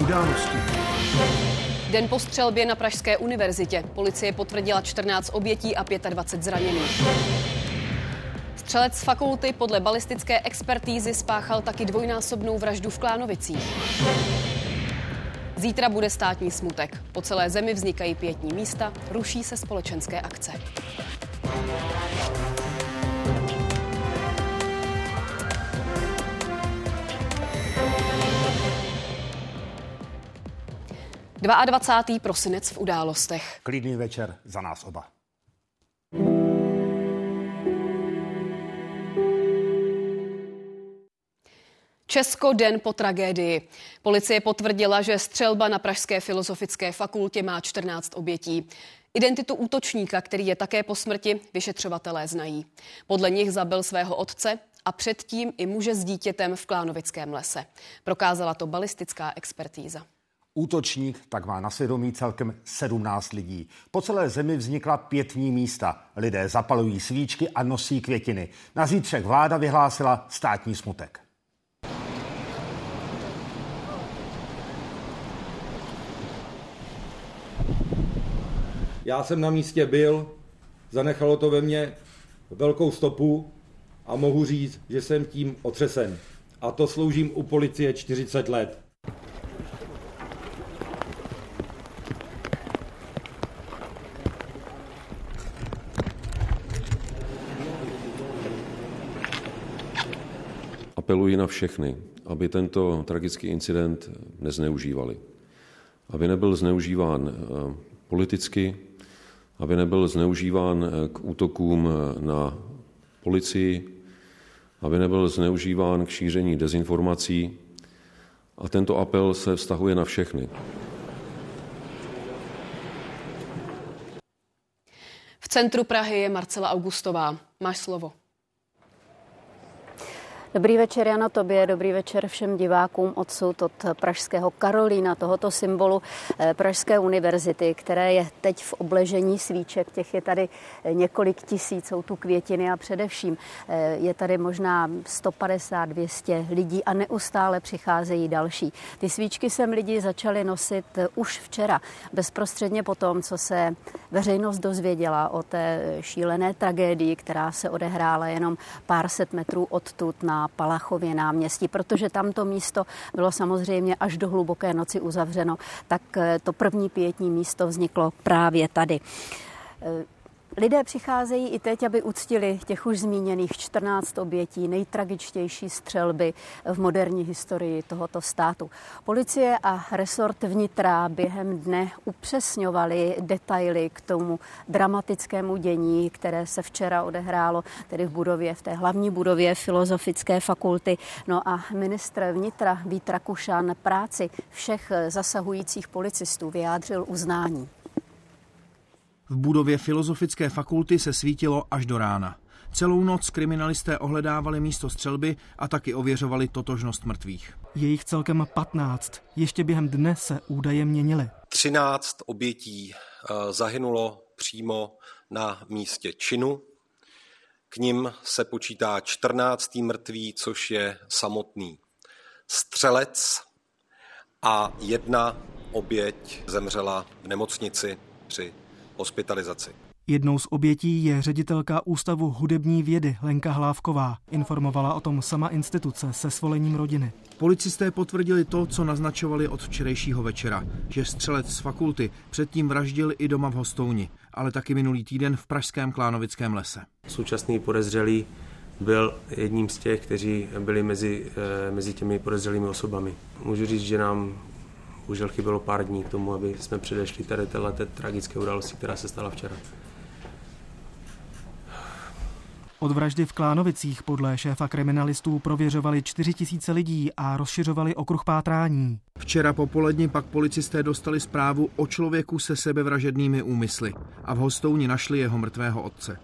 Události. Den po střelbě na Pražské univerzitě. Policie potvrdila 14 obětí a 25 zraněných. Střelec z fakulty podle balistické expertízy spáchal taky dvojnásobnou vraždu v Klánovicích. Zítra bude státní smutek. Po celé zemi vznikají pětní místa, ruší se společenské akce. 22. prosinec v událostech. Klidný večer za nás oba. Česko den po tragédii. Policie potvrdila, že střelba na Pražské filozofické fakultě má 14 obětí. Identitu útočníka, který je také po smrti, vyšetřovatelé znají. Podle nich zabil svého otce a předtím i muže s dítětem v Klánovickém lese. Prokázala to balistická expertíza. Útočník tak má na svědomí celkem 17 lidí. Po celé zemi vznikla pětní místa. Lidé zapalují svíčky a nosí květiny. Na zítřek vláda vyhlásila státní smutek. Já jsem na místě byl, zanechalo to ve mně velkou stopu a mohu říct, že jsem tím otřesen. A to sloužím u policie 40 let. Apeluji na všechny, aby tento tragický incident nezneužívali. Aby nebyl zneužíván eh, politicky, aby nebyl zneužíván eh, k útokům eh, na policii, aby nebyl zneužíván k šíření dezinformací. A tento apel se vztahuje na všechny. V centru Prahy je Marcela Augustová. Máš slovo. Dobrý večer, Jana, tobě, dobrý večer všem divákům odsud od pražského Karolína, tohoto symbolu eh, Pražské univerzity, které je teď v obležení svíček. Těch je tady eh, několik tisíc, jsou tu květiny a především eh, je tady možná 150-200 lidí a neustále přicházejí další. Ty svíčky sem lidi začali nosit už včera, bezprostředně po tom, co se veřejnost dozvěděla o té šílené tragédii, která se odehrála jenom pár set metrů odtud na Palachově náměstí, protože tamto místo bylo samozřejmě až do hluboké noci uzavřeno, tak to první pětní místo vzniklo právě tady. Lidé přicházejí i teď, aby uctili těch už zmíněných 14 obětí, nejtragičtější střelby v moderní historii tohoto státu. Policie a resort vnitra během dne upřesňovali detaily k tomu dramatickému dění, které se včera odehrálo tedy v budově, v té hlavní budově Filozofické fakulty. No a ministr vnitra Vít Rakušan práci všech zasahujících policistů vyjádřil uznání. V budově Filozofické fakulty se svítilo až do rána. Celou noc kriminalisté ohledávali místo střelby a taky ověřovali totožnost mrtvých. Je jich celkem 15. Ještě během dne se údaje měnily. 13 obětí eh, zahynulo přímo na místě činu. K nim se počítá 14. mrtvý, což je samotný střelec a jedna oběť zemřela v nemocnici při hospitalizaci. Jednou z obětí je ředitelka Ústavu hudební vědy Lenka Hlávková. Informovala o tom sama instituce se svolením rodiny. Policisté potvrdili to, co naznačovali od včerejšího večera, že střelec z fakulty předtím vraždil i doma v Hostouni, ale taky minulý týden v pražském Klánovickém lese. Současný podezřelý byl jedním z těch, kteří byli mezi, eh, mezi těmi podezřelými osobami. Můžu říct, že nám bohužel chybělo pár dní k tomu, aby jsme předešli tady této tragické události, která se stala včera. Od vraždy v Klánovicích podle šéfa kriminalistů prověřovali 4 tisíce lidí a rozšiřovali okruh pátrání. Včera popolední pak policisté dostali zprávu o člověku se sebevražednými úmysly a v Hostouni našli jeho mrtvého otce.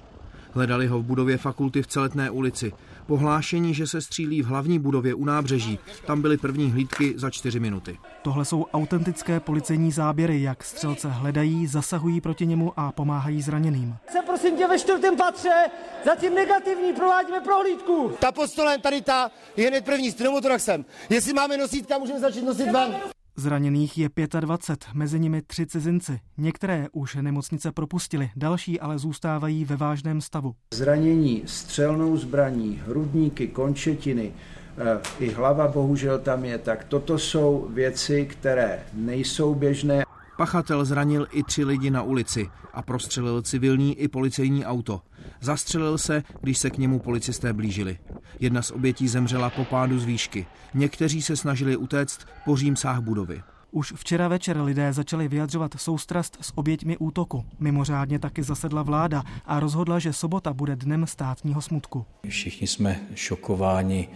Hledali ho v budově fakulty v Celetné ulici. Pohlášení, že se střílí v hlavní budově u nábřeží, tam byly první hlídky za čtyři minuty. Tohle jsou autentické policejní záběry, jak střelce hledají, zasahují proti němu a pomáhají zraněným. Se prosím tě ve čtvrtém patře, zatím negativní, provádíme prohlídku. Ta pod stolem tady ta je hned první s pneumotoraxem. Jestli máme nosítka, můžeme začít nosit ven. Zraněných je 25, mezi nimi tři cizinci. Některé už nemocnice propustili, další ale zůstávají ve vážném stavu. Zranění střelnou zbraní, hrudníky, končetiny, eh, i hlava bohužel tam je, tak toto jsou věci, které nejsou běžné. Pachatel zranil i tři lidi na ulici a prostřelil civilní i policejní auto. Zastřelil se, když se k němu policisté blížili. Jedna z obětí zemřela po pádu z výšky. Někteří se snažili utéct po římsách budovy. Už včera večer lidé začali vyjadřovat soustrast s oběťmi útoku. Mimořádně taky zasedla vláda a rozhodla, že sobota bude dnem státního smutku. Všichni jsme šokováni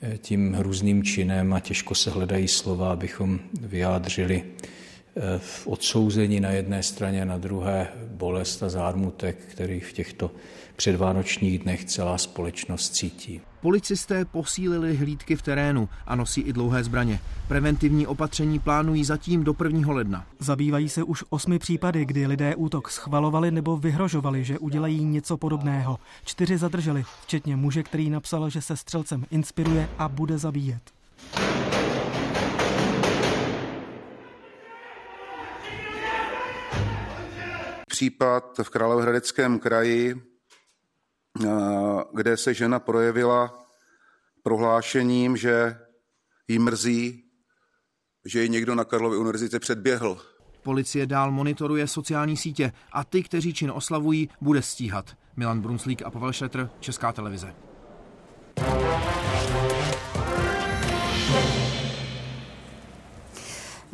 eh, tím hrůzným činem a těžko se hledají slova, abychom vyjádřili v odsouzení na jedné straně, na druhé bolest a zármutek, který v těchto předvánočních dnech celá společnost cítí. Policisté posílili hlídky v terénu a nosí i dlouhé zbraně. Preventivní opatření plánují zatím do 1. ledna. Zabývají se už osmi případy, kdy lidé útok schvalovali nebo vyhrožovali, že udělají něco podobného. Čtyři zadrželi, včetně muže, který napsal, že se střelcem inspiruje a bude zabíjet. Případ v Královéhradeckém kraji, kde se žena projevila prohlášením, že jí mrzí, že ji někdo na Karlově univerzitě předběhl. Policie dál monitoruje sociální sítě a ty, kteří čin oslavují, bude stíhat. Milan Brunslík a Pavel Šetr, Česká televize.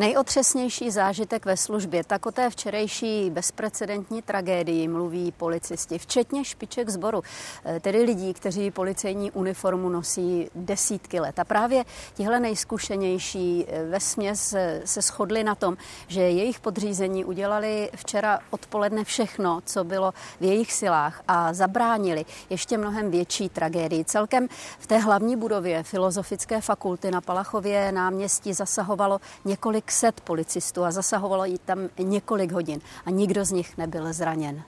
Nejotřesnější zážitek ve službě, tak o té včerejší bezprecedentní tragédii mluví policisti, včetně špiček zboru, eh, tedy lidí, kteří policejní uniformu nosí desítky let. A právě tihle nejzkušenější eh, ve směs eh, se shodli na tom, že jejich podřízení udělali včera odpoledne všechno, co bylo v jejich silách a zabránili ještě mnohem větší tragédii. Celkem v té hlavní budově Filozofické fakulty na Palachově náměstí zasahovalo několik set policistů a zasahovalo jí tam několik hodin a nikdo z nich nebyl zraněn.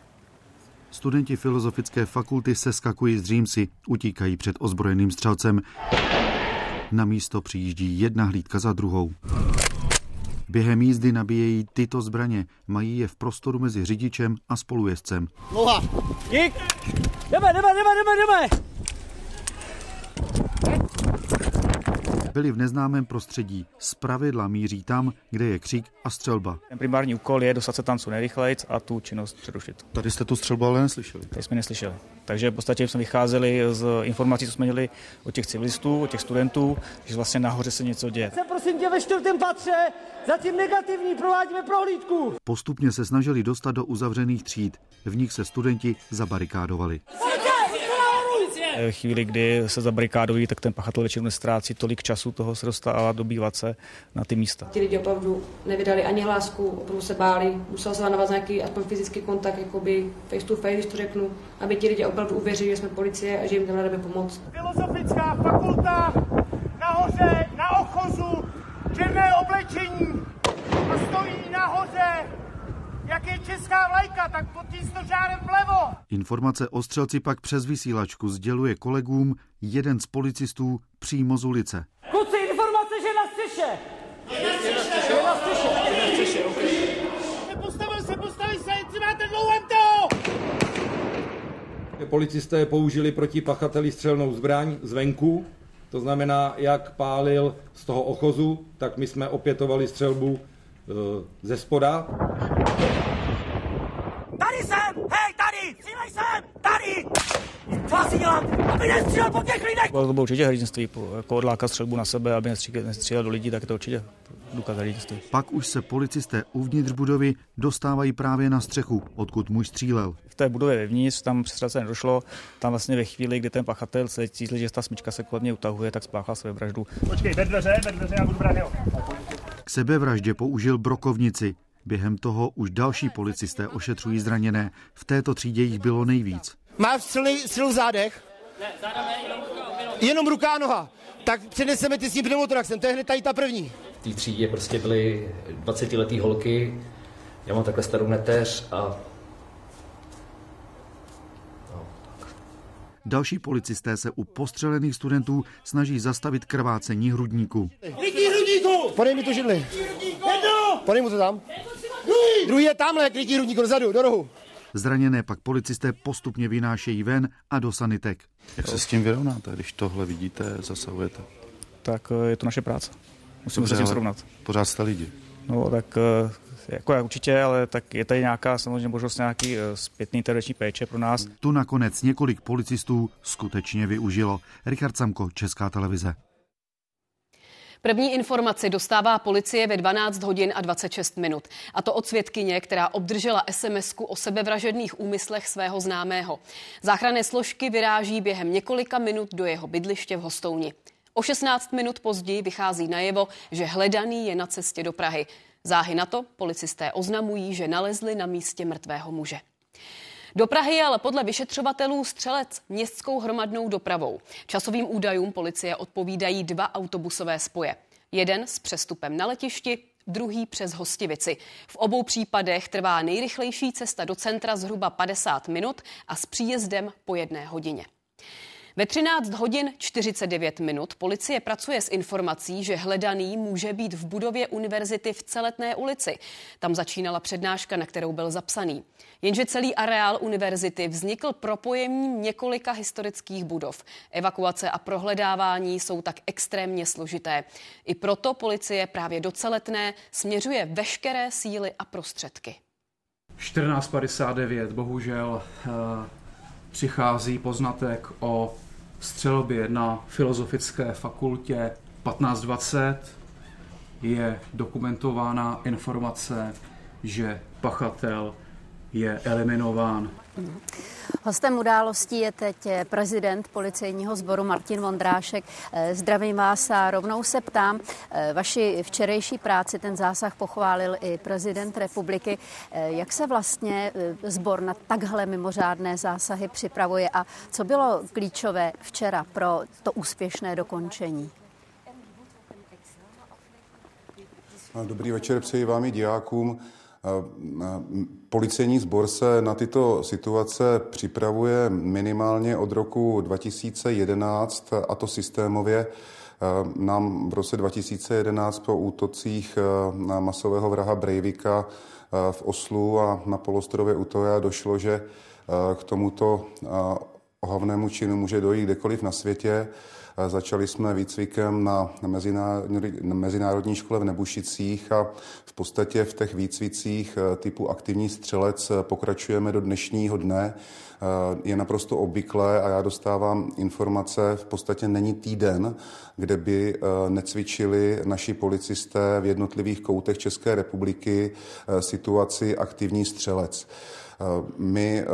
Studenti Filozofické fakulty se skakují z Římsy, utíkají před ozbrojeným střelcem. Na místo přijíždí jedna hlídka za druhou. Během jízdy nabíjejí tyto zbraně, mají je v prostoru mezi řidičem a spolujezdcem. Noha! Dík! Jdeme, jdeme, jdeme, jdeme, jdeme! Byli v neznámém prostředí. Z pravidla míří tam, kde je křik a střelba. Ten primární úkol je dostat se tam co nejrychlejc a tu činnost přerušit. Tady jste tu střelbu ale neslyšeli. Tady jsme neslyšeli. Takže v podstatě jsme vycházeli z informací, co jsme měli od těch civilistů, od těch studentů, že vlastně nahoře se něco děje. Se prosím tě ve čtvrtém patře, zatím negativní, provádíme prohlídku. Postupně se snažili dostat do uzavřených tříd. V nich se studenti zabarikádovali. V chvíli, kdy se zabarikádují, tak ten pachatel většinou nestrácí tolik času toho se dostává dobývat se na ty místa. Ti lidi opravdu nevydali ani hlásku, opravdu se báli, musel se navázat nějaký aspoň fyzický kontakt, jakoby face to face, když to řeknu, aby ti lidi opravdu uvěřili, že jsme policie a že jim tam jdeme pomoct. Filozofická fakulta nahoře, na ochozu, černé oblečení a stojí nahoře jak je česká vlajka, tak pod tím stožárem vlevo. Informace o střelci pak přes vysílačku sděluje kolegům jeden z policistů přímo z ulice. Kluci, informace, že na střeše. Je na střeše, je na střeše. Je na střeše, ok. Se postavil se, postavil se, máte dlouhém to! Policisté použili proti pachateli střelnou zbraň zvenku, to znamená, jak pálil z toho ochozu, tak my jsme opětovali střelbu e, ze spoda. Tady jsem! Hej, tady! Střílej sem! Tady! Co asi dělám? Aby nestřílel po těch lidech! To bylo určitě hrdinství, jako odlákat střelbu na sebe, aby nestřílel do lidí, tak je to určitě důkaz hrdinství. Pak už se policisté uvnitř budovy dostávají právě na střechu, odkud muž střílel. V té budově vevnitř, tam přestřelce nedošlo, tam vlastně ve chvíli, kdy ten pachatel se cítil, že ta smyčka se kolem mě utahuje, tak spáchal své vraždu. Počkej, ve dveře, ve dveře, já budu brát jeho. K sebevraždě použil brokovnici. Během toho už další policisté ošetřují zraněné. V této třídě jich bylo nejvíc. Máš střely, střelu v zádech? Ne, záda ne, jenom ruka, jenom ruka a noha. Tak přeneseme ty s tím pneumotoraxem, to je hned tady ta první. V té třídě prostě byly 20-letý holky, já mám takhle starou neteř a Další policisté se u postřelených studentů snaží zastavit krvácení hrudníku! Podej mi tu židli. Podej mu to tam. Druhý je tamhle, krytí hrudníku dozadu, do rohu. Zraněné pak policisté postupně vynášejí ven a do sanitek. Jak se s tím vyrovnáte, když tohle vidíte, zasahujete? Tak eh, je to naše práce. Musíme Dobře, se s tím srovnat. Pořád jste lidi. No tak eh, jako já určitě, ale tak je tady nějaká samozřejmě možnost nějaký eh, zpětný intervenční péče pro nás. Tu nakonec několik policistů skutečně využilo. Richard Samko, Česká televize. První informaci dostává policie ve 12 hodin a 26 minut. A to od svědkyně, která obdržela sms o sebevražedných úmyslech svého známého. Záchranné složky vyráží během několika minut do jeho bydliště v Hostouni. O 16 minut později vychází najevo, že hledaný je na cestě do Prahy. Záhy na to policisté oznamují, že nalezli na místě mrtvého muže. Do Prahy je ale podle vyšetřovatelů střelec městskou hromadnou dopravou. Časovým údajům policie odpovídají dva autobusové spoje. Jeden s přestupem na letišti, druhý přes Hostivici. V obou případech trvá nejrychlejší cesta do centra zhruba 50 minut a s příjezdem po jedné hodině. Ve 13 hodin 49 minut policie pracuje s informací, že hledaný může být v budově univerzity v Celetné ulici. Tam začínala přednáška, na kterou byl zapsaný. Jenže celý areál univerzity vznikl propojením několika historických budov. Evakuace a prohledávání jsou tak extrémně složité. I proto policie právě do Celetné směřuje veškeré síly a prostředky. 14.59 bohužel eh, přichází poznatek o střelbě na Filozofické fakultě 1520 je dokumentována informace, že pachatel je eliminován. Hostem událostí je teď prezident policejního sboru Martin Vondrášek. Zdravím vás a rovnou se ptám, vaši včerejší práci, ten zásah pochválil i prezident republiky. Jak se vlastně sbor na takhle mimořádné zásahy připravuje a co bylo klíčové včera pro to úspěšné dokončení? Dobrý večer přeji vám i divákům. Policejní sbor se na tyto situace připravuje minimálně od roku 2011, a to systémově. Nám v roce 2011 po útocích na masového vraha Breivika v Oslu a na polostrově Utoja došlo, že k tomuto ohavnému činu může dojít kdekoliv na světě. Začali jsme výcvikem na Mezinárodní škole v Nebušicích a v podstatě v těch výcvicích eh, typu aktivní střelec eh, pokračujeme do dnešního dne. Eh, je naprosto obvyklé a já dostávám informace, v podstatě není týden, kde by necvičili naši policisté v jednotlivých koutech České republiky situaci aktivní střelec. My eh,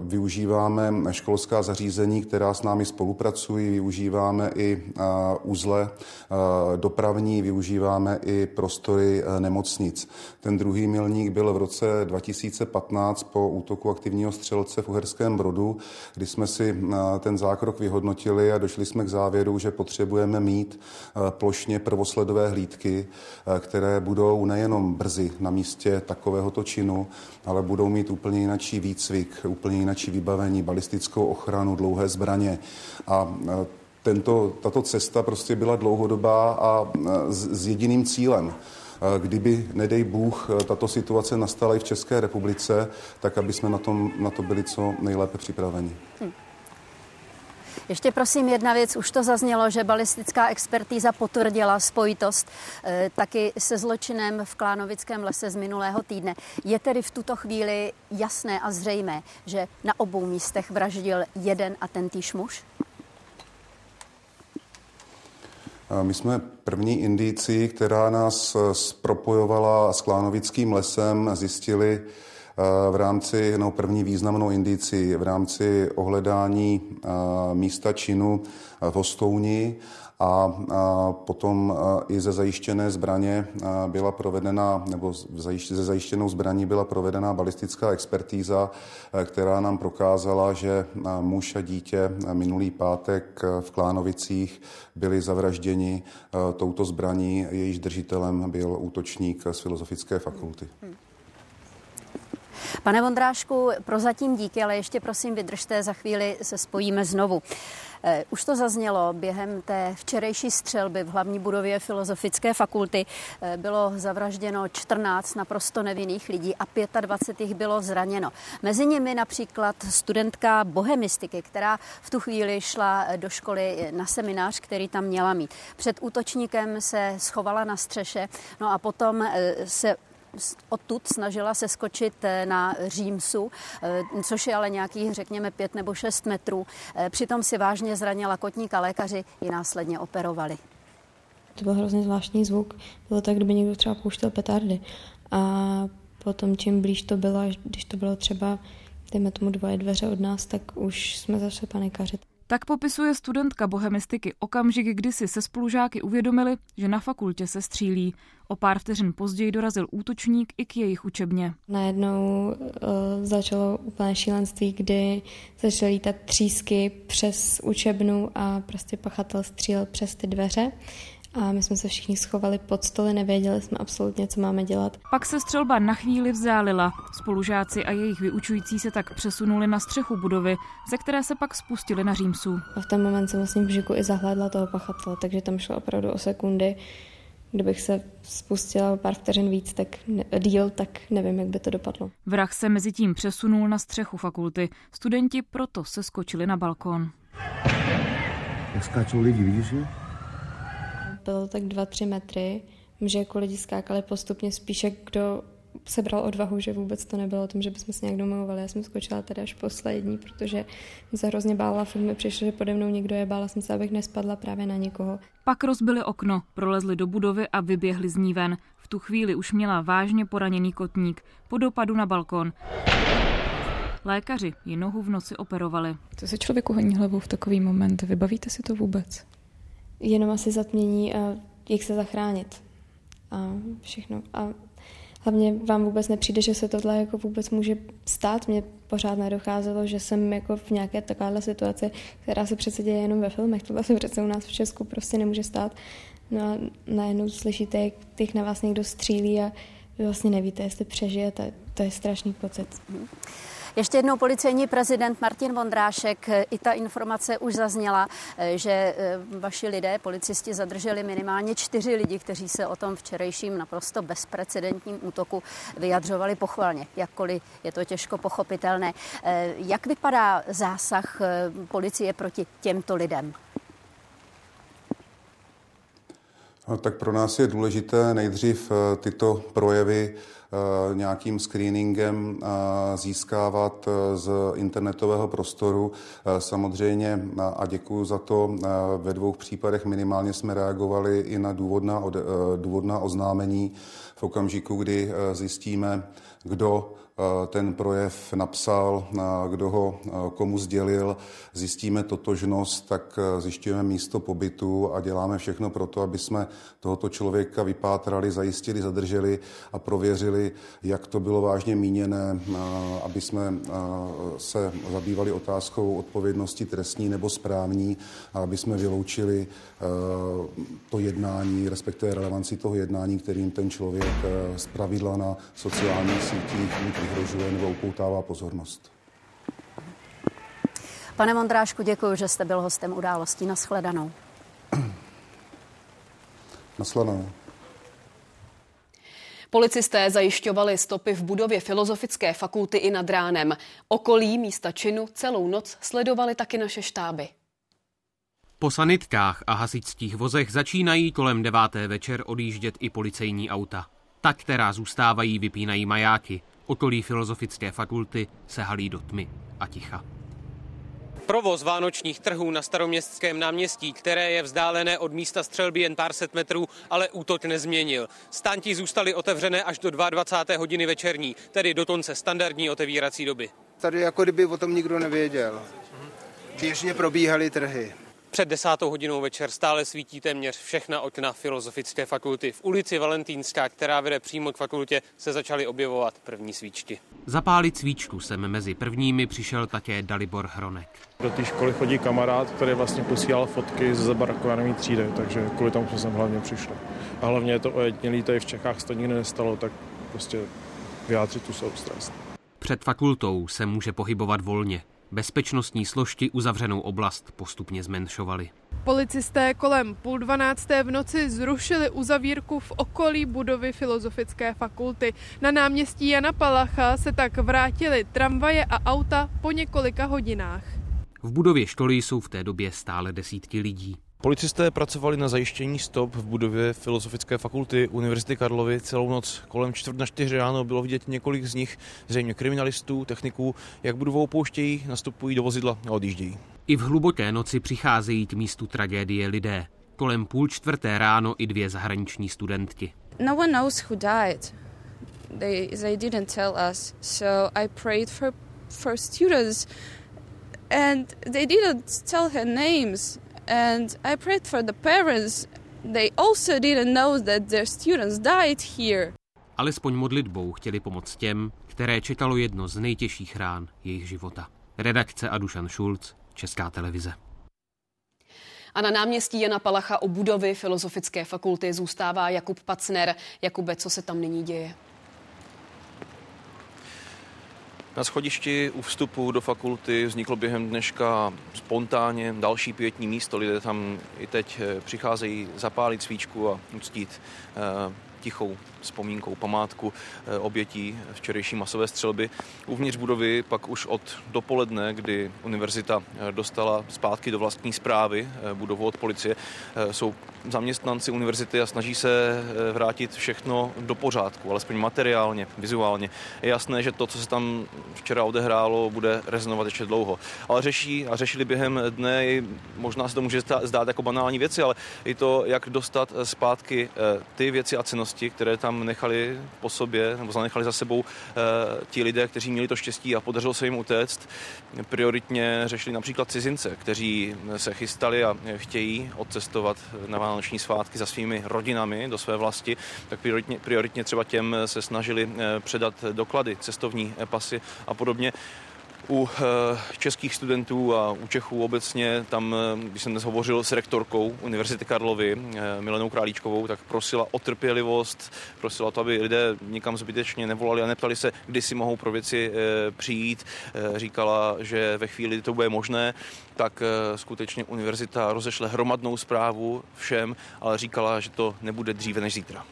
využíváme školská zařízení, která s námi spolupracují, využíváme i eh, uzle eh, dopravní, využíváme i prostory nemocnic. Ten druhý milník byl v roce 2015 po útoku aktivního střelce v Uherském Brodu, kdy jsme si ten zákrok vyhodnotili a došli jsme k závěru, že potřebujeme mít plošně prvosledové hlídky, které budou nejenom brzy na místě takovéhoto činu, ale budou mít úplně jináčí výcvik, úplně jináčí vybavení, balistickou ochranu, dlouhé zbraně. A e, tento, tato cesta prostě byla dlouhodobá a e, s, s jediným cílem e, kdyby, nedej Bůh, tato situace nastala i v České republice, tak aby jsme na, tom, na to byli co nejlépe připraveni. Hm. Ještě prosím jedna věc, už to zaznělo, že balistická expertíza potvrdila spojitost e, taky se zločinem v Klánovickém lese z minulého týdne. Je tedy v tuto chvíli jasné a zřejmé, že na obou místech vraždil jeden a ten týž muž? My jsme první indici, která nás propojovala s Klánovickým lesem, zjistili v rámci, no první významnou indici v rámci ohledání místa činu v Hostouni a potom i ze zajištěné zbraně byla provedena, nebo ze zajištěnou zbraní byla provedena balistická expertíza, která nám prokázala, že muž a dítě minulý pátek v Klánovicích byli zavražděni touto zbraní, jejíž držitelem byl útočník z Filozofické fakulty. Hmm. Pane Vondrášku, prozatím díky, ale ještě prosím vydržte, za chvíli se spojíme znovu. Eh, už to zaznělo během té včerejší střelby v hlavní budově Filozofické fakulty. Eh, bylo zavražděno 14 naprosto nevinných lidí a 25 jich bylo zraněno. Mezi nimi například studentka bohemistiky, která v tu chvíli šla do školy na seminář, který tam měla mít. Před útočníkem se schovala na střeše, no a potom eh, se odtud snažila se skočit eh, na Římsu, eh, což je ale nějakých, řekněme, pět nebo šest metrů. Eh, přitom si vážně zranila kotník a lékaři ji následně operovali. To byl hrozně zvláštní zvuk. Bylo tak, kdyby někdo třeba pouštěl petardy. A potom čím blíž to bylo, když to bylo třeba, dejme tomu dvoje dveře od nás, tak už jsme začali panikařit. Tak popisuje studentka bohemistiky okamžik, kdy si se spolužáky uvědomili, že na fakultě se střílí. O pár vteřin později dorazil útočník i k jejich učebně. Najednou uh, začalo úplné šílenství, kdy začaly lítat třísky přes učebnu a prostě pachatel střílel přes ty dveře a my jsme se všichni schovali pod stoly, nevěděli jsme absolutně, co máme dělat. Pak se střelba na chvíli vzdálila. Spolužáci a jejich vyučující se tak přesunuli na střechu budovy, ze které se pak spustili na Římsu. A v ten moment jsem vlastně v bžiku i zahlédla toho pachatele, takže tam šlo opravdu o sekundy. Kdybych se spustila pár vteřin víc, tak ne, díl, tak nevím, jak by to dopadlo. Vrah se mezi tím přesunul na střechu fakulty. Studenti proto se skočili na balkón. Jak skáčou lidi, vidíš je? Bylo tak 2-3 metry, že jako lidi skákali postupně spíše, kdo sebral odvahu, že vůbec to nebylo o tom, že bychom se nějak domluvali. Já jsem skočila tady až poslední, protože jsem se hrozně bála, furt mi přišlo, že pode mnou někdo je, bála jsem se, abych nespadla právě na někoho. Pak rozbili okno, prolezli do budovy a vyběhli z ní ven. V tu chvíli už měla vážně poraněný kotník po dopadu na balkon. Lékaři ji nohu v noci operovali. Co se člověku honí hlavou v takový moment? Vybavíte si to vůbec? Jenom asi zatmění a jak se zachránit a všechno. A hlavně vám vůbec nepřijde, že se tohle jako vůbec může stát. Mně pořád nedocházelo, že jsem jako v nějaké takovéhle situaci, která se přece děje jenom ve filmech, tohle se přece u nás v Česku prostě nemůže stát. No a najednou slyšíte, jak těch na vás někdo střílí a vy vlastně nevíte, jestli přežijete. To je strašný pocit. Mm. Ještě jednou policejní prezident Martin Vondrášek, i ta informace už zazněla, že eh, vaši lidé, policisti, zadrželi minimálně čtyři lidi, kteří se o tom včerejším naprosto bezprecedentním útoku vyjadřovali pochvalně, jakkoliv je to těžko pochopitelné. Eh, jak vypadá zásah eh, policie proti těmto lidem? No, tak pro nás je důležité nejdřív tyto projevy Eh, nějakým screeningem eh, získávat eh, z internetového prostoru. Samozřejmě a děkuji za to, ve dvou případech minimálně jsme reagovali i na důvodná, důvodná oznámení v okamžiku, kdy zjistíme, kdo Eh, ten projev napsal, eh, kdo ho eh, komu sdělil, zjistíme totožnost, tak zjišťujeme místo pobytu a děláme všechno pro to, aby jsme tohoto člověka vypátrali, zajistili, zadrželi a prověřili, jak to bylo vážně míněné, aby jsme se zabývali otázkou odpovědnosti trestní nebo správní aby jsme vyloučili to jednání, respektive relevanci toho jednání, kterým ten člověk z pravidla na sociálních sítích vyhrožuje nebo upoutává pozornost. Pane Mondrášku, děkuji, že jste byl hostem událostí. Naschledanou. Naschledanou. Policisté zajišťovali stopy v budově Filozofické fakulty i nad ránem. Okolí místa činu celou noc sledovali taky naše štáby. Po sanitkách a hasičských vozech začínají kolem deváté večer odjíždět i policejní auta. Ta, která zůstávají, vypínají majáky. Okolí Filozofické fakulty se halí do tmy a ticha. Provoz vánočních trhů na staroměstském náměstí, které je vzdálené od místa střelby jen pár set metrů, ale útok nezměnil. Stánti zůstaly otevřené až do 22. hodiny večerní, tedy do konce standardní otevírací doby. Tady jako kdyby o tom nikdo nevěděl. Běžně probíhaly trhy. Před desátou hodinou večer stále svítí téměř všechna okna Filozofické fakulty. V ulici Valentínská, která vede přímo k fakultě, se začaly objevovat první svíčky. Zapálit svíčku sem mezi prvními přišel také Dalibor Hronek. Do té školy chodí kamarád, který vlastně posílal fotky z zabarakované třídy, takže kvůli tomu jsme sem hlavně přišli. A hlavně je to ojednělý, tady v Čechách se to nikdy nestalo, tak prostě vyjádřit tu soustrast. Před fakultou se může pohybovat volně. Bezpečnostní složky uzavřenou oblast postupně zmenšovaly. Policisté kolem půl dvanácté v noci zrušili uzavírku v okolí budovy Filozofické fakulty. Na náměstí Jana Palacha se tak vrátili tramvaje a auta po několika hodinách. V budově školy jsou v té době stále desítky lidí. Policisté pracovali na zajištění stop v budově Filozofické fakulty Univerzity Karlovy celou noc. Kolem čtvrt na čtyři ráno bylo vidět několik z nich, zřejmě kriminalistů, techniků, jak budovu opouštějí, nastupují do vozidla a odjíždějí. I v hluboké noci přicházejí k místu tragédie lidé. Kolem půl čtvrté ráno i dvě zahraniční studentky. No one knows who died. They, they didn't tell us. So I prayed for, for students and they didn't tell her names. And I prayed for the parents. They also didn't know that their students died here. Alespoň modlitbou chtěli pomoct těm, které čekalo jedno z nejtěžších rán jejich života. Redakce Adušan Schulz, Česká televize. A na náměstí Jana Palacha o budovy Filozofické fakulty zůstává Jakub Pacner. Jakube, co se tam nyní děje? Na schodišti u vstupu do fakulty vzniklo během dneška spontánně další pětní místo. Lidé tam i teď eh, přicházejí zapálit svíčku a uctít eh, tichou vzpomínkou, památku eh, obětí včerejší masové střelby. Uvnitř budovy pak už od dopoledne, kdy univerzita dostala zpátky do vlastní zprávy budovu od policie, jsou zaměstnanci univerzity a snaží se vrátit všechno do pořádku, alespoň materiálně, vizuálně. Je jasné, že to, co se tam včera odehrálo, bude rezonovat ještě dlouho. Ale řeší a řešili během dne, možná se to může zdát jako banální věci, ale i to, jak dostat zpátky ty věci a cenosti, které tam nechali po sobě nebo zanechali za sebou ti lidé, kteří měli to štěstí a podařilo se jim utéct. Prioritně řešili například cizince, kteří se chystali a chtějí odcestovat na vánoční svátky za svými rodinami do své vlasti, tak prioritně, prioritně třeba těm se snažili předat doklady, cestovní pasy a podobně u eh, českých studentů a u Čechů obecně, tam, eh, když jsem dnes hovořil s rektorkou Univerzity Karlovy, eh, Milenou Králíčkovou, tak prosila o trpělivost, prosila to, aby lidé nikam zbytečně nevolali a neptali se, kdy si mohou pro věci přijít. Říkala, že ve chvíli, kdy to bude možné, tak skutečně univerzita rozešle hromadnou zprávu všem, ale říkala, že to nebude dříve než zítra.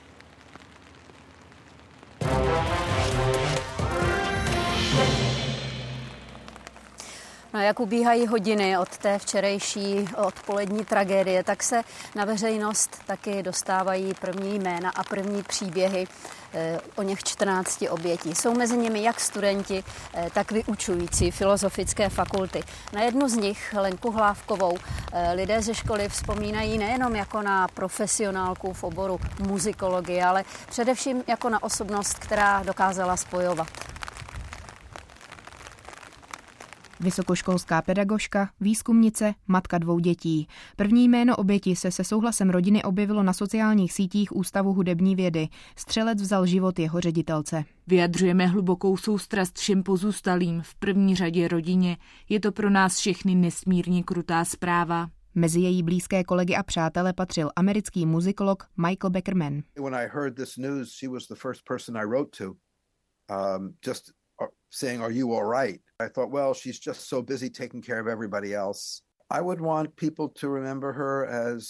Jak ubíhají hodiny od té včerejší odpolední tragédie, tak se na veřejnost taky dostávají první jména a první příběhy eh, o něch 14 obětí. Jsou mezi nimi jak studenti, eh, tak vyučující filozofické fakulty. Na jednu z nich, Lenku Hlávkovou, eh, lidé ze školy vzpomínají nejenom jako na profesionálku v oboru muzikologie, ale především jako na osobnost, která dokázala spojovat. Vysokoškolská pedagožka, výzkumnice, matka dvou dětí. První jméno oběti se se souhlasem rodiny objevilo na sociálních sítích Ústavu hudební vědy. Střelec vzal život jeho ředitelce. Vyjadřujeme hlubokou soustrast všem pozůstalým, v první řadě rodině. Je to pro nás všechny nesmírně krutá zpráva. Mezi její blízké kolegy a přátele patřil americký muzikolog Michael Beckerman. When I heard this news, she was the first person I wrote to. Um, just saying, Are you all right? I thought, well, she's just so busy taking care of everybody else. I would want people to remember her as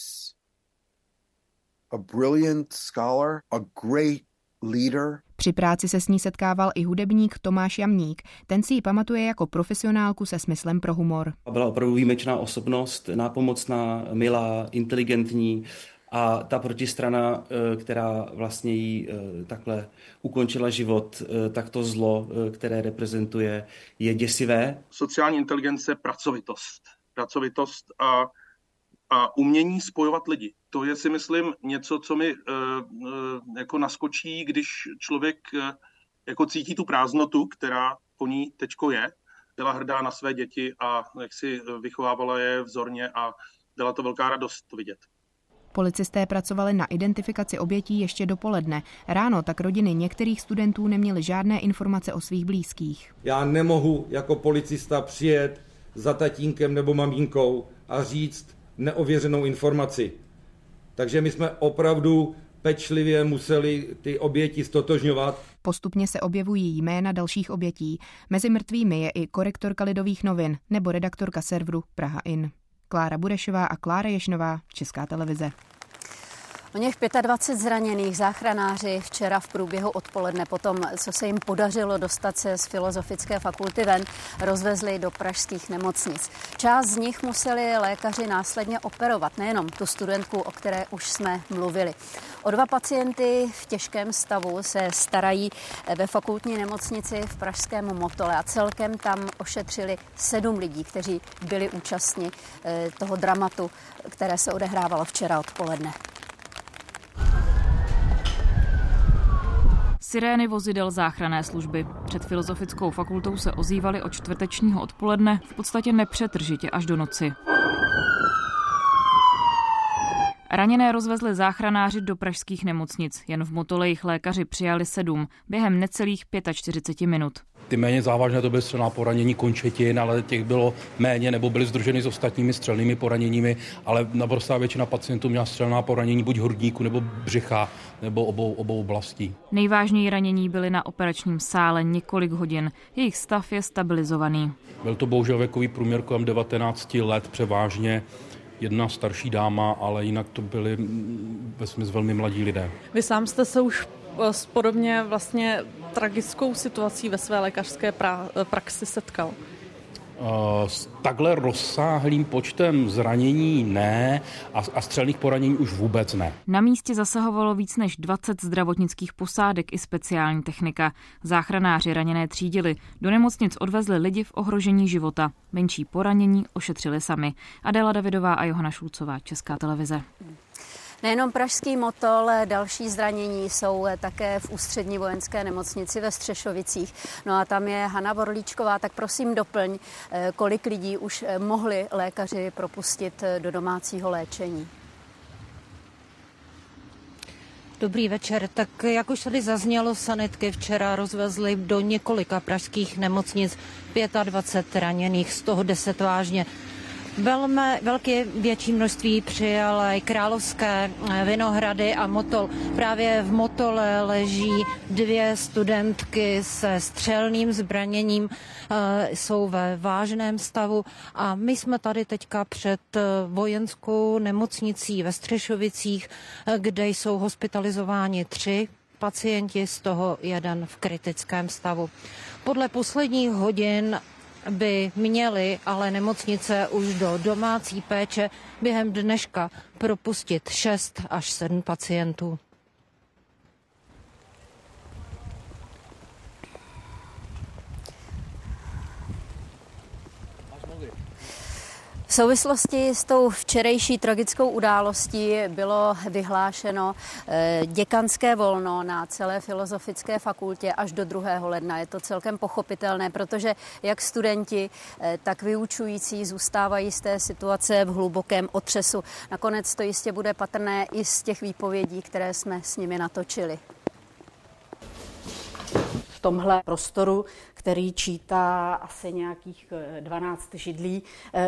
a brilliant scholar, a great leader. Při práci se s ní setkával i hudebník Tomáš Jamník. Ten si ji pamatuje jako profesionálku se smyslem pro humor. Byla opravdu výjimečná osobnost, nápomocná, milá, inteligentní a ta protistrana, eh, která vlastně jí eh, takhle ukončila život, eh, tak to zlo, které reprezentuje, je děsivé. Sociální inteligence, pracovitost. Pracovitost a, a umění spojovat lidi. To je si myslím něco, co mi jako naskočí, když člověk jako cítí tu prázdnotu, která po ní tečko je, byla hrdá na své děti a jak si vychovávala je vzorně a byla to velká radost vidět. Policisté pracovali na identifikaci obětí ještě dopoledne. Ráno tak rodiny některých studentů neměly žádné informace o svých blízkých. Já nemohu jako policista přijet za tatínkem nebo mamínkou a říct neověřenou informaci. Takže my jsme opravdu pečlivě museli ty oběti stotožňovat. Postupně se objevují jména dalších obětí. Mezi mrtvými je i korektorka Lidových novin nebo redaktorka serveru Praha In. Klára Burešová a Klára Ješnová, Česká televize. O něch 25 zraněných záchranáři včera v průběhu odpoledne potom, co se jim podařilo dostat se z Filozofické fakulty ven, rozvezli do pražských nemocnic. Část z nich museli lékaři následně operovat, nejenom tu studentku, o které už jsme mluvili. O dva pacienty v těžkém stavu se starají ve fakultní nemocnici v pražském Motole a celkem tam ošetřili sedm lidí, kteří byli účastni eh, toho dramatu, které se odehrávalo včera odpoledne. Sirény vozidel záchranné služby. Před filozofickou fakultou se ozývaly od čtvrtečního odpoledne v podstatě nepřetržitě až do noci. Raněné rozvezli záchranáři do pražských nemocnic. Jen v Motole jich lékaři přijali sedm během necelých 45 minut. Ty méně závažné to byly střelná poranění končetin, ale těch bylo méně nebo byly združeny s ostatními střelnými poraněními, ale naprostá většina pacientů měla střelná poranění buď hrudníku nebo břicha nebo obou, obou oblastí. Nejvážněji ranění byly na operačním sále několik hodin. Jejich stav je stabilizovaný. Byl to bohužel věkový průměr kolem 19 let převážně jedna starší dáma, ale jinak to byly ve smyslu velmi mladí lidé. Vy sám jste se už eh, s podobně vlastně tragickou situací ve své lékařské pra- praxi setkal? S takhle rozsáhlým počtem zranění ne a, a střelných poranění už vůbec ne. Na místě zasahovalo víc než 20 zdravotnických posádek i speciální technika. Záchranáři raněné třídili. Do nemocnic odvezli lidi v ohrožení života. Menší poranění ošetřili sami. Adela Davidová a Johana Šulcová, Česká televize. Nejenom pražský motol, další zranění jsou také v ústřední vojenské nemocnici ve Střešovicích. No a tam je Hanna Vorlíčková, tak prosím doplň, kolik lidí už mohli lékaři propustit do domácího léčení. Dobrý večer. Tak jak už tady zaznělo, sanitky včera rozvezly do několika pražských nemocnic 25 raněných, z toho 10 vážně. Velmi velké větší množství přijal královské eh, Vinohrady a Motol. Právě v Motole leží dvě studentky se střelným zbraněním, eh, jsou ve vážném stavu a my jsme tady teďka před eh, vojenskou nemocnicí ve Střešovicích, kde jsou hospitalizováni tři pacienti, z toho jeden v kritickém stavu. Podle posledních hodin by měly ale nemocnice už do domácí péče během dneška propustit 6 až 7 pacientů. V souvislosti s tou včerejší tragickou událostí bylo vyhlášeno eh, děkanské volno na celé filozofické fakultě až do 2. ledna. Je to celkem pochopitelné, protože jak studenti, eh, tak vyučující zůstávají z té situace v hlubokém otřesu. Nakonec to jistě bude patrné i z těch výpovědí, které jsme s nimi natočili v tomhle prostoru, který čítá asi nějakých 12 židlí,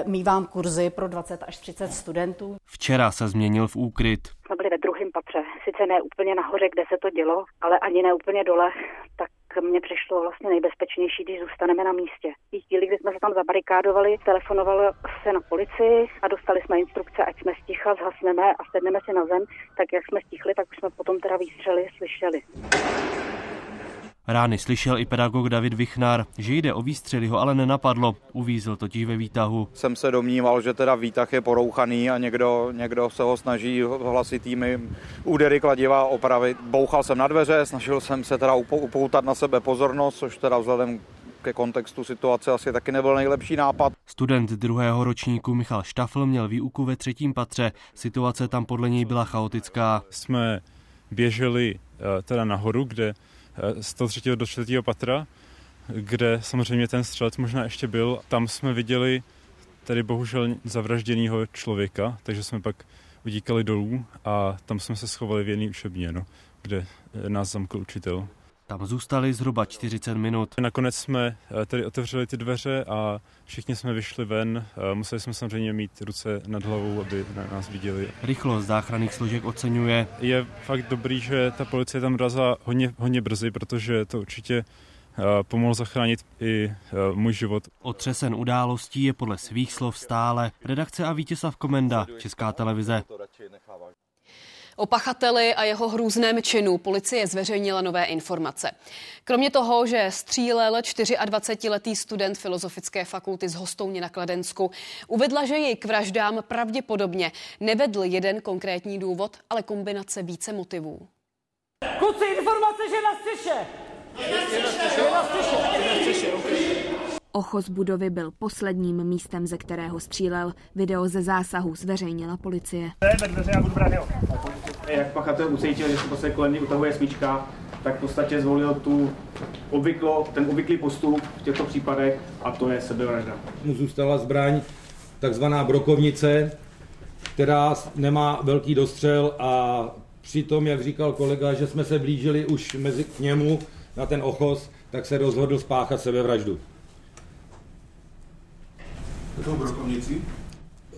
mývám kurzy pro 20 až 30 studentů. Včera se změnil v úkryt. Jsme byli ve druhém patře, sice ne úplně nahoře, kde se to dělo, ale ani ne úplně dole, tak mně přišlo vlastně nejbezpečnější, když zůstaneme na místě. V chvíli, kdy jsme se tam zabarikádovali, telefonovalo se na policii a dostali jsme instrukce, ať jsme sticha, zhasneme a sedneme si na zem, tak jak jsme stichli, tak už jsme potom teda výstřely slyšeli. Rány slyšel i pedagog David Vichnar, že jde o výstřely, ho ale nenapadlo. Uvízl totiž ve výtahu. Jsem se domníval, že teda výtah je porouchaný a někdo, někdo se ho snaží hlasitými údery kladiva opravit. Bouchal jsem na dveře, snažil jsem se teda upoutat na sebe pozornost, což teda vzhledem ke kontextu situace asi taky nebyl nejlepší nápad. Student druhého ročníku Michal Štafl měl výuku ve třetím patře. Situace tam podle něj byla chaotická. Jsme běželi eh, teda nahoru, kde z toho třetího do čtvrtého patra, kde samozřejmě ten střelec možná ještě byl. Tam jsme viděli tady bohužel zavražděného člověka, takže jsme pak udíkali dolů a tam jsme se schovali v jedné učebně, no, kde nás zamkl učitel. Tam zůstali zhruba 40 minut. Nakonec jsme eh, tedy otevřeli ty dveře a všichni jsme vyšli ven. Eh, museli jsme samozřejmě mít ruce nad hlavou, aby nás viděli. Rychlost záchranných složek oceňuje. Je fakt dobrý, že ta policie tam dorazila hodně, hodně brzy, protože to určitě pomohl zachránit i můj život. Otřesen událostí je podle svých slov stále. Redakce a Vítězslav Komenda, Česká televize. O pachateli a jeho hrůzném činu policie zveřejnila nové informace. Kromě toho, že střílel 24-letý student Filozofické fakulty z Hostouně na Kladensku, uvedla, že jej k vraždám pravděpodobně nevedl jeden konkrétní důvod, ale kombinace více motivů. Kluci, informace, že na střeše! Ochos budovy byl posledním místem, ze kterého střílel. Video ze zásahu zveřejnila policie. Jak pachatel ucítil, že se prostě kolem něj utahuje svíčka, tak v podstatě zvolil tu obvyklo, ten obvyklý postup v těchto případech a to je sebevražda. Mu zůstala zbraň takzvaná brokovnice, která nemá velký dostřel a přitom, jak říkal kolega, že jsme se blížili už mezi k němu na ten ochos, tak se rozhodl spáchat sebevraždu. Brokovnici?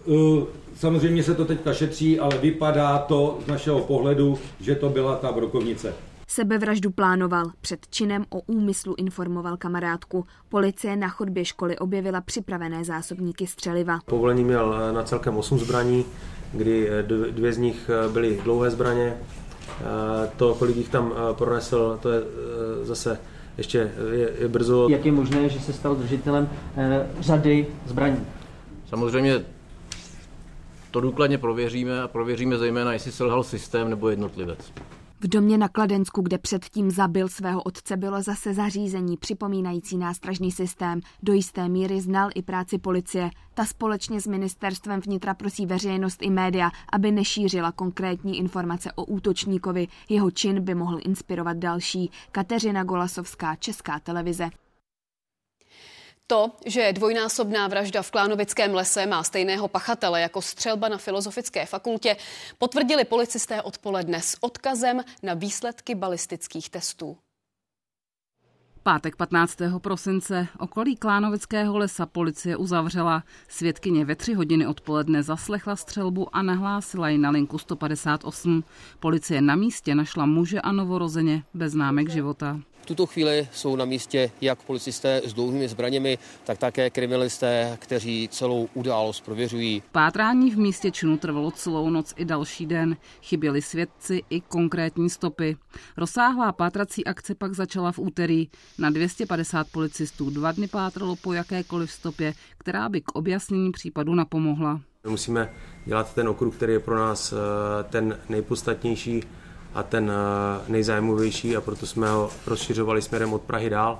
Uh, samozřejmě se to teďka šetří, ale vypadá to z našeho pohledu, že to byla ta brokovnice. Sebevraždu plánoval. Před činem o úmyslu informoval kamarádku. Policie na chodbě školy objevila připravené zásobníky střeliva. Povolení měl eh, na celkem 8 zbraní, kdy eh, dvě z nich byly dlouhé zbraně. To, kolik jich tam pronesl, to je zase ještě je, je brzo. Jak je možné, že se stal držitelem eh, řady zbraní? Samozřejmě to důkladně prověříme a prověříme zejména, jestli selhal systém nebo jednotlivec. V domě na Kladensku, kde předtím zabil svého otce, bylo zase zařízení připomínající nástražný systém. Do jisté míry znal i práci policie. Ta společně s ministerstvem vnitra prosí veřejnost i média, aby nešířila konkrétní informace o útočníkovi. Jeho čin by mohl inspirovat další. Kateřina Golasovská, Česká televize. To, že dvojnásobná vražda v Klánovickém lese má stejného pachatele jako střelba na Filozofické fakultě, potvrdili policisté odpoledne s odkazem na výsledky balistických testů. Pátek 15. prosince okolí Klánovického lesa policie uzavřela. Svědkyně ve tři hodiny odpoledne zaslechla střelbu a nahlásila ji na linku 158. Policie na místě našla muže a novorozeně bez známek života. V tuto chvíli jsou na místě jak policisté s dlouhými zbraněmi, tak také kriminalisté, kteří celou událost prověřují. Pátrání v místě činu trvalo celou noc i další den. Chyběli svědci i konkrétní stopy. Rozsáhlá pátrací akce pak začala v úterý. Na 250 policistů dva dny pátralo po jakékoliv stopě, která by k objasnění případu napomohla. Musíme dělat ten okruh, který je pro nás eh, ten nejpodstatnější a ten eh, nejzájmovější a proto jsme ho rozšiřovali směrem od Prahy dál.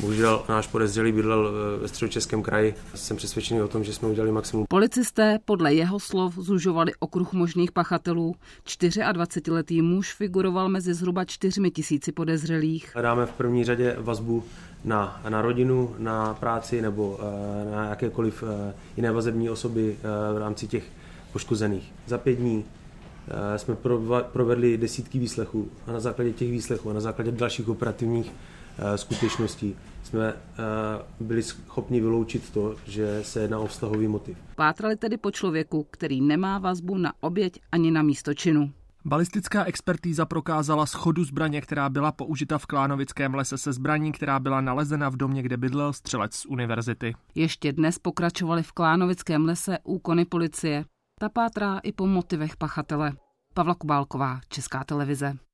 Bohužel náš podezřelý bydlel eh, ve středočeském kraji. Jsem přesvědčený o tom, že jsme udělali maximum. Policisté podle jeho slov zužovali okruh možných pachatelů. 24-letý muž figuroval mezi zhruba 4 tisíci podezřelých. Hledáme v první řadě vazbu na, na rodinu, na práci nebo eh, na jakékoliv jiné vazební osoby v rámci těch poškozených. Za pět dní Eh, jsme provedli desítky výslechů a na základě těch výslechů a na základě dalších operativních eh, skutečností jsme eh, byli schopni vyloučit to, že se jedná o vztahový motiv. Pátrali tedy po člověku, který nemá vazbu na oběť ani na místo činu. Balistická expertíza prokázala schodu zbraně, která byla použita v Klánovickém lese se zbraní, která byla nalezena v domě, kde bydlel střelec z univerzity. Ještě dnes pokračovali v Klánovickém lese úkony policie. Ta pátrá i po motivech pachatele. Pavla Kubálková, Česká televize.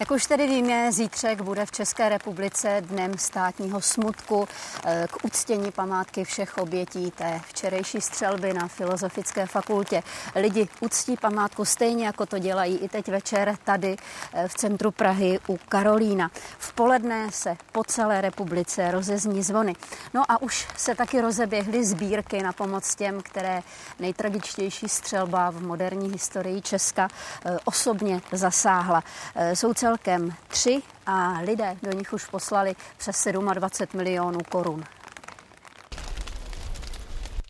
Jak už tedy víme, zítřek bude v České republice dnem státního smutku eh, k uctění památky všech obětí té včerejší střelby na Filozofické fakultě. Lidi uctí památku stejně, jako to dělají i teď večer tady eh, v centru Prahy u Karolína. V poledne se po celé republice rozezní zvony. No a už se taky rozeběhly sbírky na pomoc těm, které nejtragičtější střelba v moderní historii Česka eh, osobně zasáhla. Jsou celé celkem tři a lidé do nich už poslali přes 27 milionů korun.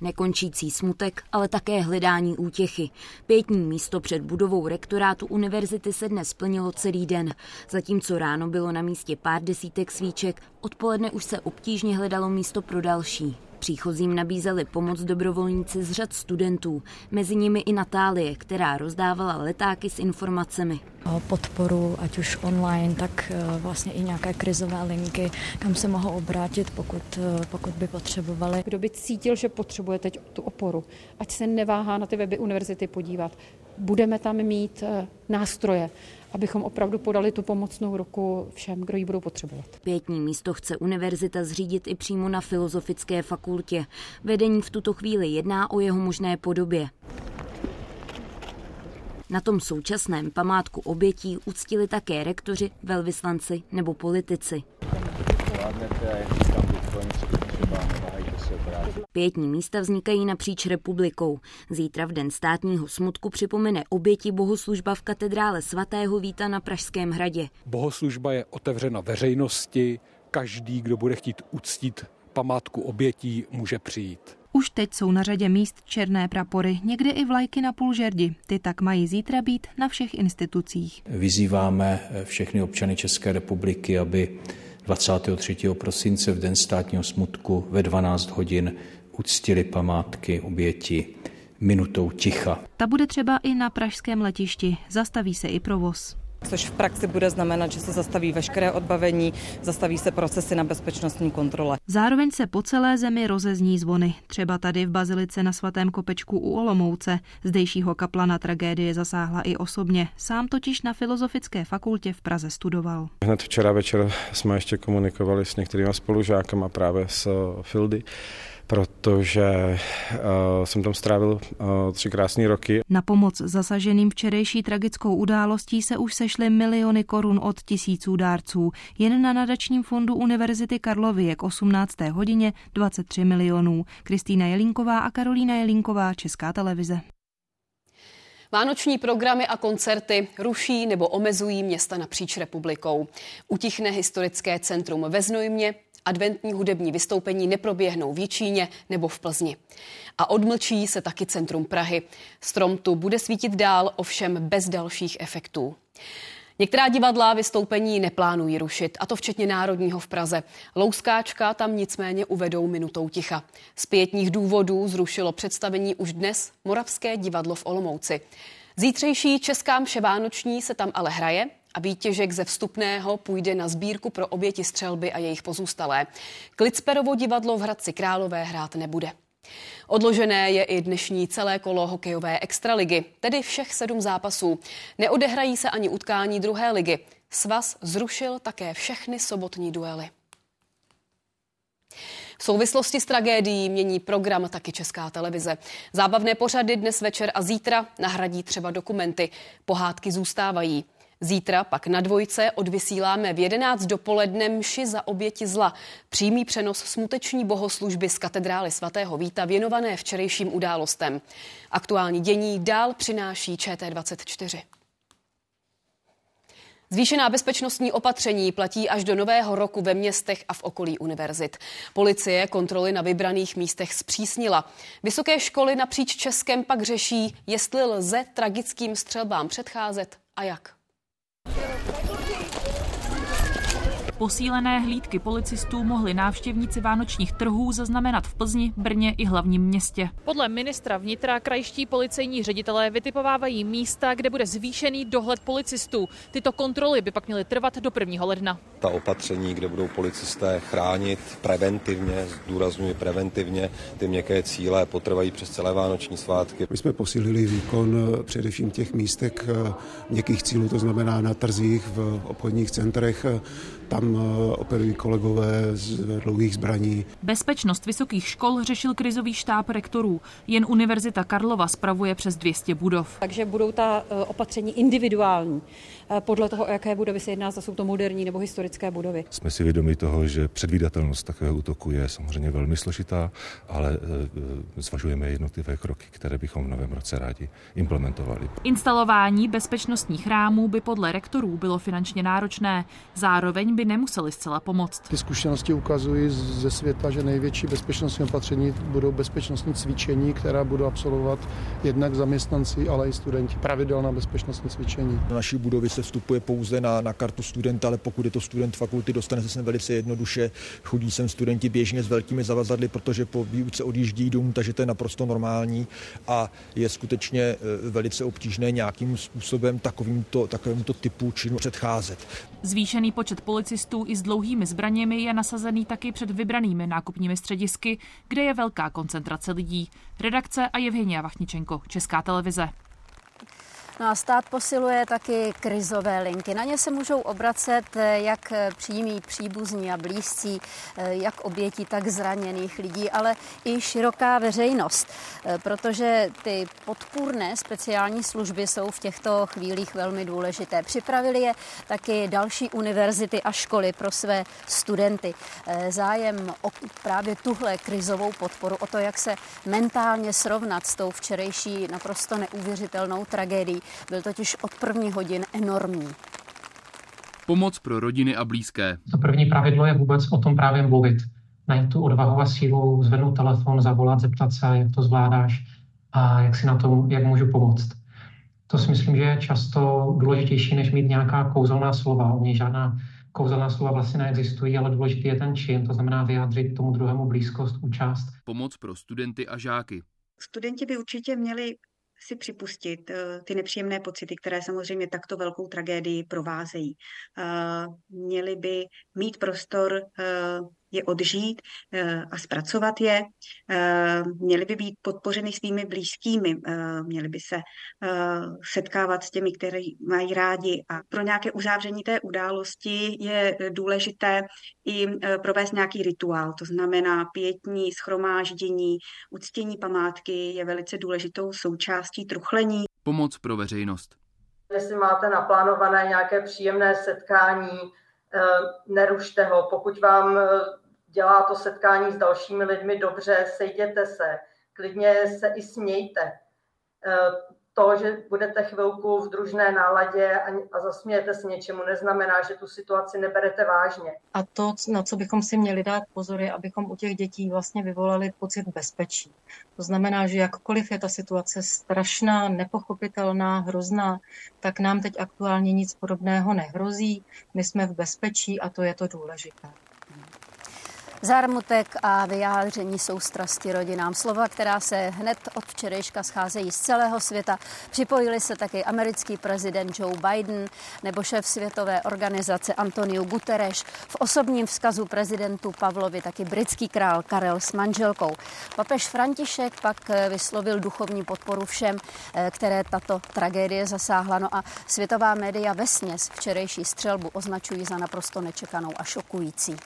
Nekončící smutek, ale také hledání útěchy. Pětní místo před budovou rektorátu univerzity se dnes splnilo celý den. Zatímco ráno bylo na místě pár desítek svíček, odpoledne už se obtížně hledalo místo pro další. Příchozím nabízeli pomoc dobrovolníci z řad studentů, mezi nimi i Natálie, která rozdávala letáky s informacemi. Podporu, ať už online, tak eh, vlastně i nějaké krizové linky, kam se mohou obrátit, pokud, eh, pokud by potřebovali. Kdo by cítil, že potřebuje teď tu oporu, ať se neváhá na ty weby univerzity podívat. Budeme tam mít eh, nástroje, abychom opravdu podali tu pomocnou ruku všem, kdo ji budou potřebovat. Pětní místo chce univerzita zřídit i přímo na Filozofické fakultě. Vedení v tuto chvíli jedná o jeho možné podobě. Na tom současném památku obětí uctili také rektoři, velvyslanci nebo politici. Pětní místa vznikají napříč republikou. Zítra v den státního smutku připomene oběti bohoslužba v katedrále svatého Víta na Pražském hradě. Bohoslužba je otevřena veřejnosti, každý, kdo bude chtít uctít památku obětí, může přijít. Už teď jsou na řadě míst černé prapory, někdy i vlajky na půl žerdi. Ty tak mají zítra být na všech institucích. Vyzýváme všechny občany České republiky, aby 23. prosince v den státního smutku ve 12 hodin uctili památky oběti minutou ticha. Ta bude třeba i na pražském letišti. Zastaví se i provoz což v praxi bude znamenat, že se zastaví veškeré odbavení, zastaví se procesy na bezpečnostní kontrole. Zároveň se po celé zemi rozezní zvony, třeba tady v Bazilice na svatém kopečku u Olomouce. Zdejšího kaplana tragédie zasáhla i osobně, sám totiž na Filozofické fakultě v Praze studoval. Hned včera večer jsme ještě komunikovali s některými spolužákama právě z Fildy protože uh, jsem tam strávil uh, tři krásné roky. Na pomoc zasaženým včerejší tragickou událostí se už sešly miliony korun od tisíců dárců. Jen na nadačním fondu Univerzity Karlovy je k 18. hodině 23 milionů. Kristýna Jelínková a Karolína Jelínková, Česká televize. Vánoční programy a koncerty ruší nebo omezují města napříč republikou. Utichne historické centrum ve Znojmě, adventní hudební vystoupení neproběhnou v Jičíně nebo v Plzni. A odmlčí se taky centrum Prahy. Strom tu bude svítit dál, ovšem bez dalších efektů. Některá divadla vystoupení neplánují rušit, a to včetně Národního v Praze. Louskáčka tam nicméně uvedou minutou ticha. Z pětních důvodů zrušilo představení už dnes Moravské divadlo v Olomouci. Zítřejší Česká mše vánoční se tam ale hraje a výtěžek ze vstupného půjde na sbírku pro oběti střelby a jejich pozůstalé. Klicperovo divadlo v Hradci Králové hrát nebude. Odložené je i dnešní celé kolo hokejové extraligy, tedy všech sedm zápasů. Neodehrají se ani utkání druhé ligy. Svaz zrušil také všechny sobotní duely. V souvislosti s tragédií mění program taky Česká televize. Zábavné pořady dnes večer a zítra nahradí třeba dokumenty. Pohádky zůstávají. Zítra pak na dvojce odvysíláme v 11 dopoledne mši za oběti zla. Přímý přenos smuteční bohoslužby z katedrály svatého Víta věnované včerejším událostem. Aktuální dění dál přináší ČT24. Zvýšená bezpečnostní opatření platí až do nového roku ve městech a v okolí univerzit. Policie kontroly na vybraných místech zpřísnila. Vysoké školy napříč Českem pak řeší, jestli lze tragickým střelbám předcházet a jak. Posílené hlídky policistů mohli návštěvníci vánočních trhů zaznamenat v Plzni, Brně i hlavním městě. Podle ministra vnitra krajští policejní ředitelé vytipovávají místa, kde bude zvýšený dohled policistů. Tyto kontroly by pak měly trvat do 1. ledna. Ta opatření, kde budou policisté chránit preventivně, zdůrazňuji preventivně, ty měkké cíle potrvají přes celé vánoční svátky. My jsme posílili výkon eh, především těch místek eh, měkkých cílů, to znamená na trzích, v obchodních centrech, tam eh, operují kolegové z dlouhých zbraní. Bezpečnost vysokých škol řešil krizový štáb rektorů. Jen Univerzita Karlova spravuje přes 200 budov. Takže budou ta eh, opatření individuální. Eh, podle toho, o jaké budovy se jedná, zda jsou to moderní nebo historické budovy. Jsme si vědomi toho, že předvídatelnost takového útoku je samozřejmě velmi složitá, ale zvažujeme jednotlivé kroky, které bychom v novém roce rádi implementovali. Instalování bezpečnostních rámů by podle rektorů bylo finančně náročné. Zároveň by nemuseli zcela pomoct. Ty zkušenosti ukazují ze světa, že největší bezpečnostní opatření budou bezpečnostní cvičení, která budou absolvovat jednak zaměstnanci, ale i studenti. Pravidelná bezpečnostní cvičení. Naší budovy se vstupuje pouze na, na kartu studenta, ale pokud je to student fakulty, dostane se sem velice jednoduše. Chodí sem studenti běžně s velkými zavazadly, protože po výuce odjíždí dům, takže to je naprosto normální a je skutečně e, velice obtížné nějakým způsobem takovýmto, takovémuto typu činu předcházet. Zvýšený počet policistů i s dlouhými zbraněmi je nasazený taky před vybranými nákupními středisky, kde je velká koncentrace lidí. Redakce a Evgenia Vachničenko, Česká televize. No a stát posiluje taky krizové linky. Na ně se můžou obracet eh, jak přímí příbuzní a blízcí, eh, jak oběti, tak zraněných lidí, ale i široká veřejnost, eh, protože ty podpůrné speciální služby jsou v těchto chvílích velmi důležité. Připravili je taky další univerzity a školy pro své studenty. Zájem o právě tuhle krizovou podporu, o to, jak se mentálně srovnat s tou včerejší naprosto neuvěřitelnou tragédií, byl totiž od první hodin enormní. Pomoc pro rodiny a blízké. To první pravidlo je vůbec o tom právě mluvit. Najít tu odvahu a sílu, zvednout telefon, zavolat, zeptat se, jak to zvládáš a jak si na tom, jak můžu pomoct. To si myslím, že je často důležitější, než mít nějaká kouzelná slova. U něj žádná kouzelná slova vlastně neexistují, ale důležitý je ten čin, to znamená vyjádřit tomu druhému blízkost, účast. Pomoc pro studenty a žáky. Studenti by určitě měli si připustit eh, ty nepříjemné pocity, které samozřejmě takto velkou tragédii provázejí. Eh, měli by mít prostor eh, je odžít a zpracovat je. Měli by být podpořeny svými blízkými, měli by se setkávat s těmi, které mají rádi a pro nějaké uzavření té události je důležité i provést nějaký rituál, to znamená pětní, schromáždění, uctění památky je velice důležitou součástí truchlení. Pomoc pro veřejnost. Jestli máte naplánované nějaké příjemné setkání, nerušte ho. Pokud vám dělá to setkání s dalšími lidmi dobře, sejděte se, klidně se i smějte. E, to, že budete chvilku v družné náladě a zasmějete se něčemu, neznamená, že tu situaci neberete vážně. A to, na co bychom si měli dát pozor, je, abychom u těch dětí vlastně vyvolali pocit bezpečí. To znamená, že jakkoliv je ta situace strašná, nepochopitelná, hrozná, tak nám teď aktuálně nic podobného nehrozí. My jsme v bezpečí a to je to důležité. Zármutek a vyjádření soustrasti rodinám. Slova, která se hned od včerejška scházejí z celého světa. Připojili se taky americký prezident Joe Biden nebo šéf světové organizace Antonio Guterres. V osobním vzkazu prezidentu Pavlovi taky britský král Karel s manželkou. Papež František pak vyslovil duchovní podporu všem, eh, které tato tragédie zasáhla. No a světová média vesměs včerejší střelbu označují za naprosto nečekanou a šokující.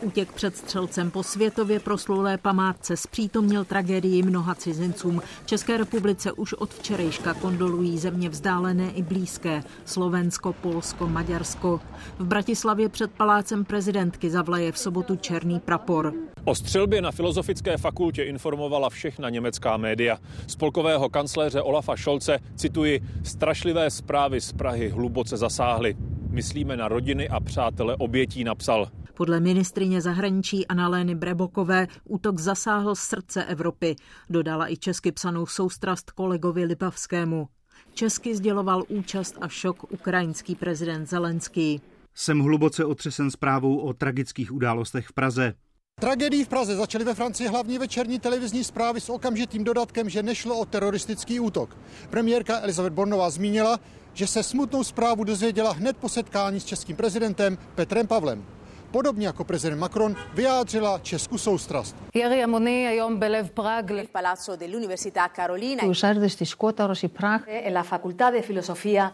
Útěk před střelcem po světově proslulé památce zpřítomnil tragédii mnoha cizincům. České republice už od včerejška kondolují země vzdálené i blízké. Slovensko, Polsko, Maďarsko. V Bratislavě před palácem prezidentky zavlaje v sobotu černý prapor. O střelbě na Filozofické fakultě informovala všechna německá média. Spolkového kancléře Olafa Šolce, cituji, strašlivé zprávy z Prahy hluboce zasáhly. Myslíme na rodiny a přátele obětí, napsal. Podle ministrině zahraničí Analény Brebokové útok zasáhl srdce Evropy. Dodala i česky psanou soustrast kolegovi Lipavskému. Česky sděloval účast a šok ukrajinský prezident Zelenský. Jsem hluboce otřesen zprávou o tragických událostech v Praze. Tragédii v Praze začaly ve Francii hlavní večerní televizní zprávy s okamžitým dodatkem, že nešlo o teroristický útok. Premiérka Elizabeth Bornová zmínila, že se smutnou zprávu dozvěděla hned po setkání s českým prezidentem Petrem Pavlem podobně jako prezident Macron, vyjádřila Česku soustrast.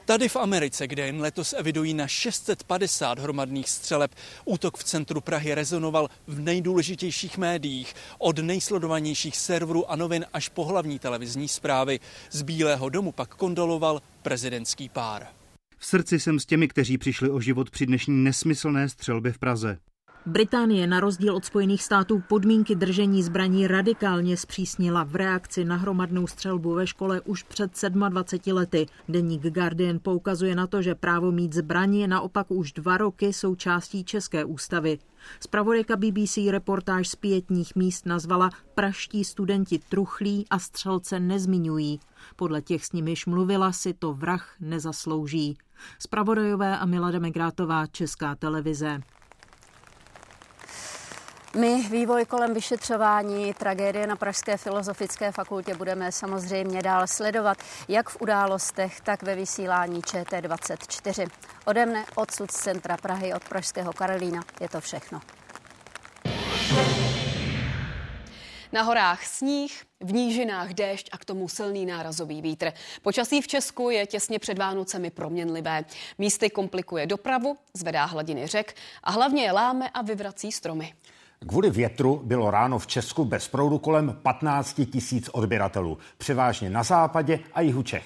Tady v Americe, kde jen letos evidují na 650 hromadných střeleb, útok v centru Prahy rezonoval v nejdůležitějších médiích, od nejsledovanějších serverů a novin až po hlavní televizní zprávy. Z Bílého domu pak kondoloval prezidentský pár. V srdci jsem s těmi, kteří přišli o život při dnešní nesmyslné střelbě v Praze. Británie na rozdíl od Spojených států podmínky držení zbraní radikálně zpřísnila v reakci na hromadnou střelbu ve škole už před 27 lety. Deník Guardian poukazuje na to, že právo mít zbraní je naopak už dva roky součástí České ústavy. Spravodajka BBC reportáž z pětních míst nazvala Praští studenti truchlí a střelce nezmiňují. Podle těch, s nimiž mluvila, si to vrah nezaslouží. Spravodajové a Milada Megrátová, Česká televize. My vývoj kolem vyšetřování tragédie na Pražské filozofické fakultě budeme samozřejmě dál sledovat, jak v událostech, tak ve vysílání ČT24. Ode mne odsud z centra Prahy od Pražského Karolína je to všechno. Na horách sníh, v nížinách déšť a k tomu silný nárazový vítr. Počasí v Česku je těsně před Vánocemi proměnlivé. Místy komplikuje dopravu, zvedá hladiny řek a hlavně je láme a vyvrací stromy. Kvůli větru bylo ráno v Česku bez proudu kolem 15 tisíc odběratelů, převážně na západě a jihu Čech.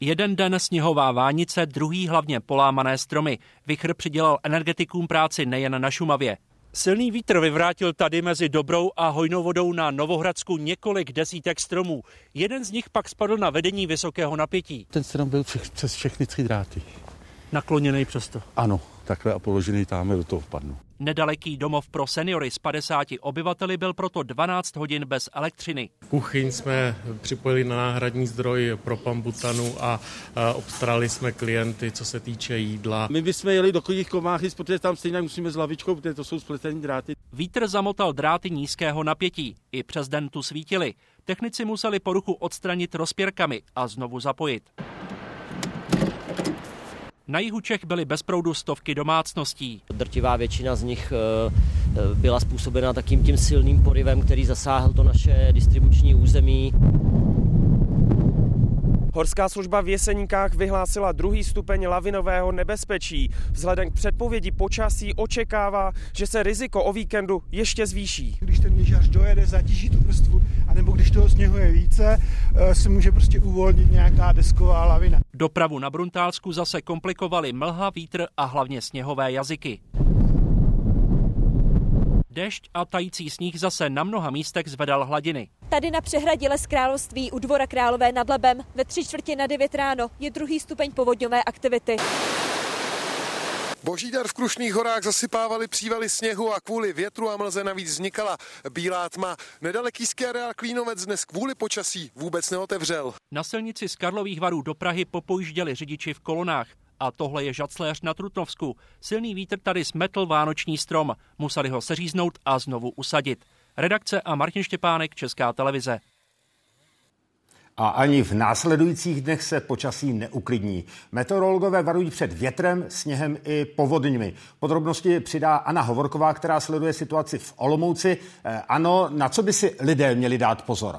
Jeden den sněhová vánice, druhý hlavně polámané stromy. Vichr přidělal energetikům práci nejen na Šumavě. Silný vítr vyvrátil tady mezi Dobrou a Hojnou vodou na Novohradsku několik desítek stromů. Jeden z nich pak spadl na vedení vysokého napětí. Ten strom byl přes všechny tři dráty. Nakloněný přesto. Ano, takhle a položený tam do toho vpadnu. Nedaleký domov pro seniory z 50 obyvateli byl proto 12 hodin bez elektřiny. Kuchyň jsme připojili na náhradní zdroj pro pambutanu a obstarali jsme klienty, co se týče jídla. My bychom jeli do chodích komáchy, protože tam stejně musíme s lavičkou, protože to jsou spletený dráty. Vítr zamotal dráty nízkého napětí. I přes den tu svítili. Technici museli poruchu odstranit rozpěrkami a znovu zapojit. Na jihu Čech byly bez proudu stovky domácností. Drtivá většina z nich eh, eh, byla způsobena takým tím silným porivem, který zasáhl to naše distribuční území. Horská služba v Jeseníkách vyhlásila druhý stupeň lavinového nebezpečí. Vzhledem k předpovědi počasí očekává, že se riziko o víkendu ještě zvýší. Když ten lyžař dojede, zatíží tu vrstvu, anebo když toho sněhu je více, eh, se může prostě uvolnit nějaká desková lavina. Dopravu na Bruntálsku zase komplikovaly mlha, vítr a hlavně sněhové jazyky. Dešť a tající sníh zase na mnoha místech zvedal hladiny. Tady na přehradě Les Království u dvora Králové nad Labem ve tři čtvrtě na 9 ráno je druhý stupeň povodňové aktivity. Boží dar v Krušných horách zasypávali přívaly sněhu a kvůli větru a mlze navíc vznikala bílá tma. Nedaleký ski areál Klínovec dnes kvůli počasí vůbec neotevřel. Na silnici z Karlových varů do Prahy popojížděli řidiči v kolonách. A tohle je žacléř na Trutnovsku. Silný vítr tady smetl vánoční strom. Museli ho seříznout a znovu usadit. Redakce a Martin Štěpánek, Česká televize. A ani v následujících dnech se počasí neuklidní. Meteorologové varují před větrem, sněhem i povodňmi. Podrobnosti přidá Anna Hovorková, která sleduje situaci v Olomouci. Eh, ano, na co by si lidé měli dát pozor?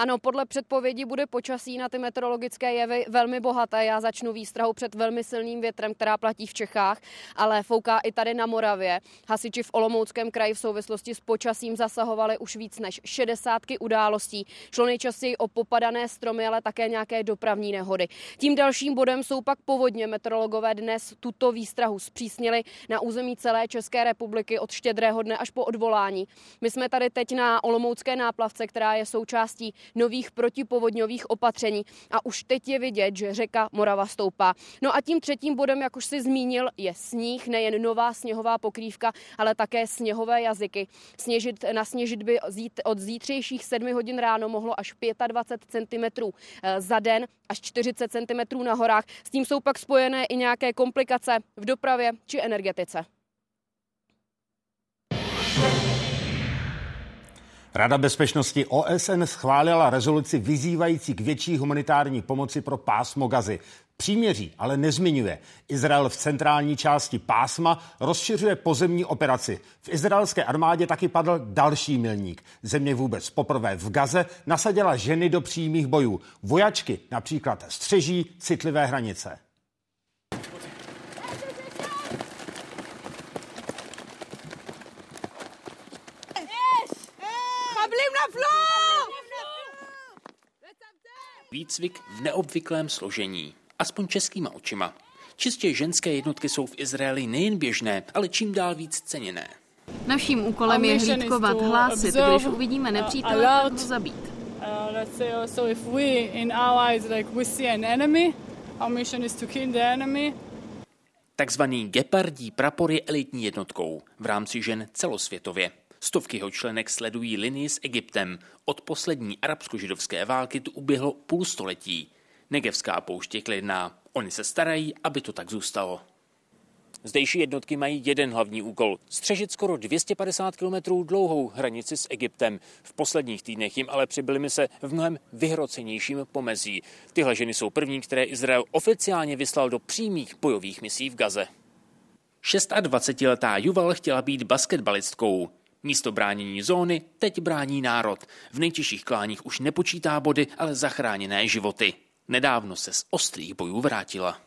Ano, podle předpovědi bude počasí na ty meteorologické jevy velmi bohaté. Já začnu výstrahou před velmi silným větrem, která platí v Čechách, ale fouká i tady na Moravě. Hasiči v Olomouckém kraji v souvislosti s počasím zasahovali už víc než 60 událostí. Šlo nejčastěji o popadané stromy, ale také nějaké dopravní nehody. Tím dalším bodem jsou pak povodně. Meteorologové dnes tuto výstrahu zpřísnili na území celé České republiky od štědrého dne až po odvolání. My jsme tady teď na Olomoucké náplavce, která je součástí nových protipovodňových opatření a už teď je vidět, že řeka Morava stoupá. No a tím třetím bodem, jak už si zmínil, je sníh, nejen nová sněhová pokrývka, ale také sněhové jazyky. Sněžit, nasněžit by od zítřejších 7 hodin ráno mohlo až 25 cm eh, za den, až 40 cm na horách. S tím jsou pak spojené i nějaké komplikace v dopravě či energetice. Rada bezpečnosti OSN schválila rezoluci vyzývající k větší humanitární pomoci pro pásmo Gazy. Příměří ale nezmiňuje. Izrael v centrální části pásma rozšiřuje pozemní operaci. V izraelské armádě taky padl další milník. Země vůbec poprvé v Gaze nasadila ženy do přímých bojů. Vojačky například střeží citlivé hranice. Výcvik v neobvyklém složení, aspoň českýma očima. Čistě ženské jednotky jsou v Izraeli nejen běžné, ale čím dál víc ceněné. Naším úkolem je hlídkovat, hlásit, když uvidíme nepřítele, tak ho zabít. Enemy. Takzvaný gepardí prapor je elitní jednotkou v rámci žen celosvětově. Stovky jeho členek sledují linii s Egyptem. Od poslední arabsko-židovské války tu uběhlo půl století. Negevská pouště je klidná. Oni se starají, aby to tak zůstalo. Zdejší jednotky mají jeden hlavní úkol – střežit skoro 250 km dlouhou hranici s Egyptem. V posledních týdnech jim ale přibyly mise v mnohem vyhrocenějším pomezí. Tyhle ženy jsou první, které Izrael oficiálně vyslal do přímých bojových misí v Gaze. 26-letá Juval chtěla být basketbalistkou. Místo bránění zóny teď brání národ. V nejtěžších kláních už nepočítá body, ale zachráněné životy. Nedávno se z ostrých bojů vrátila.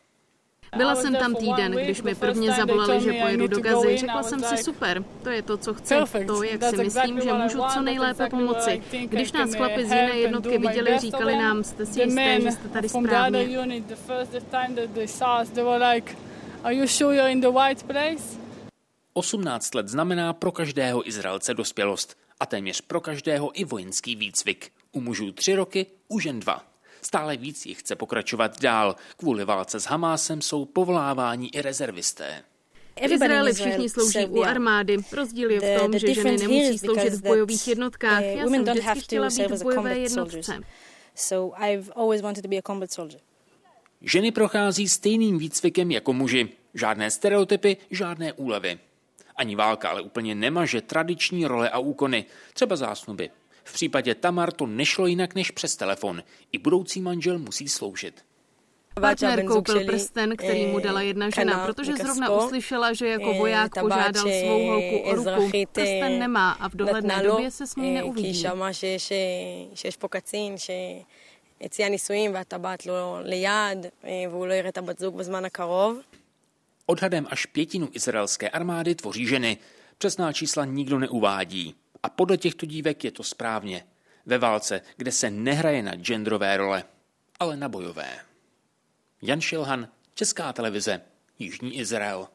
Byla jsem tam týden, když mi prvně zavolali, že pojedu do Gazy. Řekla jsem si super, to je to, co chci, to, jak si myslím, že můžu co nejlépe pomoci. Když nás chlapi z jiné jednotky viděli, říkali nám, jste si jisté, že jste tady správně. Are you sure you're in the right place? 18 let znamená pro každého Izraelce dospělost a téměř pro každého i vojenský výcvik. U mužů tři roky, u žen dva. Stále víc jich chce pokračovat dál. Kvůli válce s Hamásem jsou povoláváni i rezervisté. Izraeli všichni slouží u armády. Rozdíl je v tom, že ženy nemusí sloužit v bojových jednotkách. Uh, Já jsem vždycky chtěla být v bojové jednotce. Ženy prochází stejným výcvikem jako muži. Žádné stereotypy, žádné úlevy. Ani válka ale úplně nemaže tradiční role a úkony, třeba zásnuby. V případě Tamar to nešlo jinak než přes telefon. I budoucí manžel musí sloužit. Partner koupil prsten, který mu dala jedna žena, protože zrovna uslyšela, že jako voják požádal svou holku o ruku. Prsten nemá a v dohledné době se s ní neuvidí. הציע נישואים והטבעת לא ליד, והוא לא יראה את הבת זוג בזמן הקרוב. Odhadem až pětinu izraelské armády tvoří ženy. Přesná čísla nikdo neuvádí. A podle těchto dívek je to správně. Ve válce, kde se nehraje na genderové role, ale na bojové. Jan Šilhan, Česká televize, Jižní Izrael.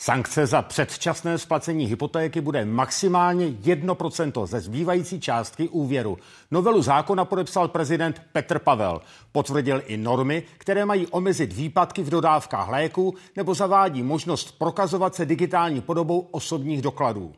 Sankce za předčasné splacení hypotéky bude maximálně 1% ze zbývající částky úvěru. Novelu zákona podepsal prezident Petr Pavel. Potvrdil i normy, které mají omezit výpadky v dodávkách léku nebo zavádí možnost prokazovat se digitální podobou osobních dokladů.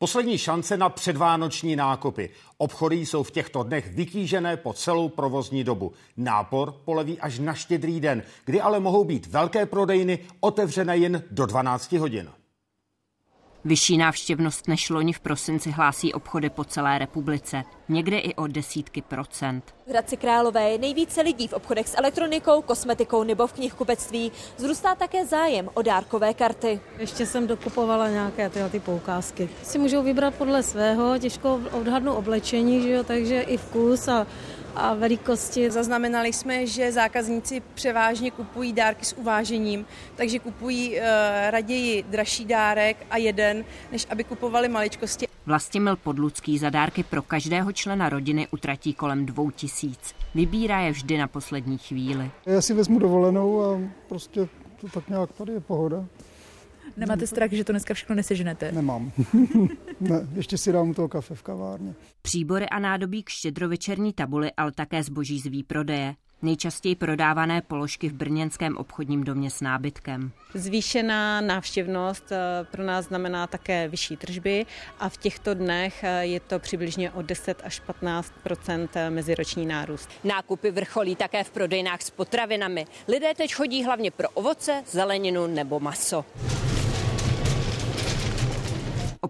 Poslední šance na předvánoční nákupy. Obchody jsou v těchto dnech vytížené po celou provozní dobu. Nápor poleví až na štědrý den, kdy ale mohou být velké prodejny otevřené jen do 12 hodin. Vyšší návštěvnost než loni v prosinci hlásí obchody po celé republice, někde i o desítky procent. V Hradci Králové je nejvíce lidí v obchodech s elektronikou, kosmetikou nebo v knihkupectví. Zrůstá také zájem o dárkové karty. Ještě jsem dokupovala nějaké tyhle ty poukázky. Si můžou vybrat podle svého, těžko odhadnu oblečení, že jo, takže i vkus a a velikosti. Zaznamenali jsme, že zákazníci převážně kupují dárky s uvážením, takže kupují uh, raději dražší dárek a jeden, než aby kupovali maličkosti. Vlastimil Podlucký za dárky pro každého člena rodiny utratí kolem dvou tisíc. Vybírá je vždy na poslední chvíli. Já si vezmu dovolenou a prostě to tak nějak tady je pohoda. Nemáte strach, že to dneska všechno neseženete? Nemám. ne, ještě si dám toho kafe v kavárně. Příbory a nádobí k štědrovečerní tabuli, ale také zboží z výprodeje. Nejčastěji prodávané položky v brněnském obchodním domě s nábytkem. Zvýšená návštěvnost eh, pro nás znamená také vyšší tržby a v těchto dnech eh, je to přibližně o 10 až 15 eh, meziroční nárůst. Nákupy vrcholí také v prodejnách s potravinami. Lidé teď chodí hlavně pro ovoce, zeleninu nebo maso.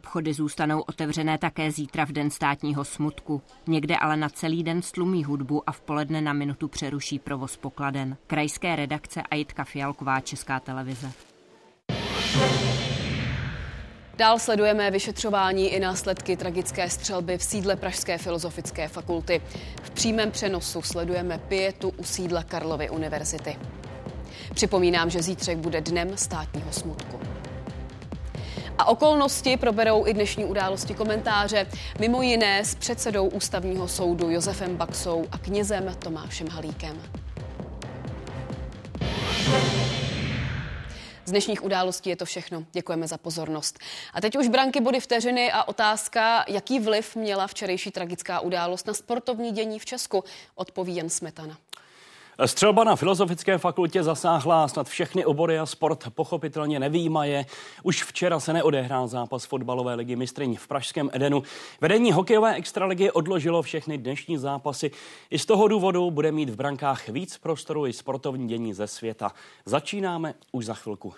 Obchody zůstanou otevřené také zítra v den státního smutku. Někde ale na celý den stlumí hudbu a v poledne na minutu přeruší provoz pokladen. Krajské redakce a Jitka Fialková, Česká televize. Dál sledujeme vyšetřování i následky tragické střelby v sídle Pražské filozofické fakulty. V přímém přenosu sledujeme pětu u sídla Karlovy univerzity. Připomínám, že zítřek bude dnem státního smutku. A okolnosti proberou i dnešní události komentáře, mimo jiné s předsedou ústavního soudu Josefem Baxou a knězem Tomášem Halíkem. Z dnešních událostí je to všechno. Děkujeme za pozornost. A teď už branky body vteřiny a otázka, jaký vliv měla včerejší tragická událost na sportovní dění v Česku, odpoví Jan Smetana. Střelba na Filozofické fakultě zasáhla snad všechny obory a sport pochopitelně nevýjímaje. Už včera se neodehrál zápas fotbalové ligy mistryň v Pražském Edenu. Vedení hokejové extraligy odložilo všechny dnešní zápasy. I z toho důvodu bude mít v brankách víc prostoru i sportovní dění ze světa. Začínáme už za chvilku.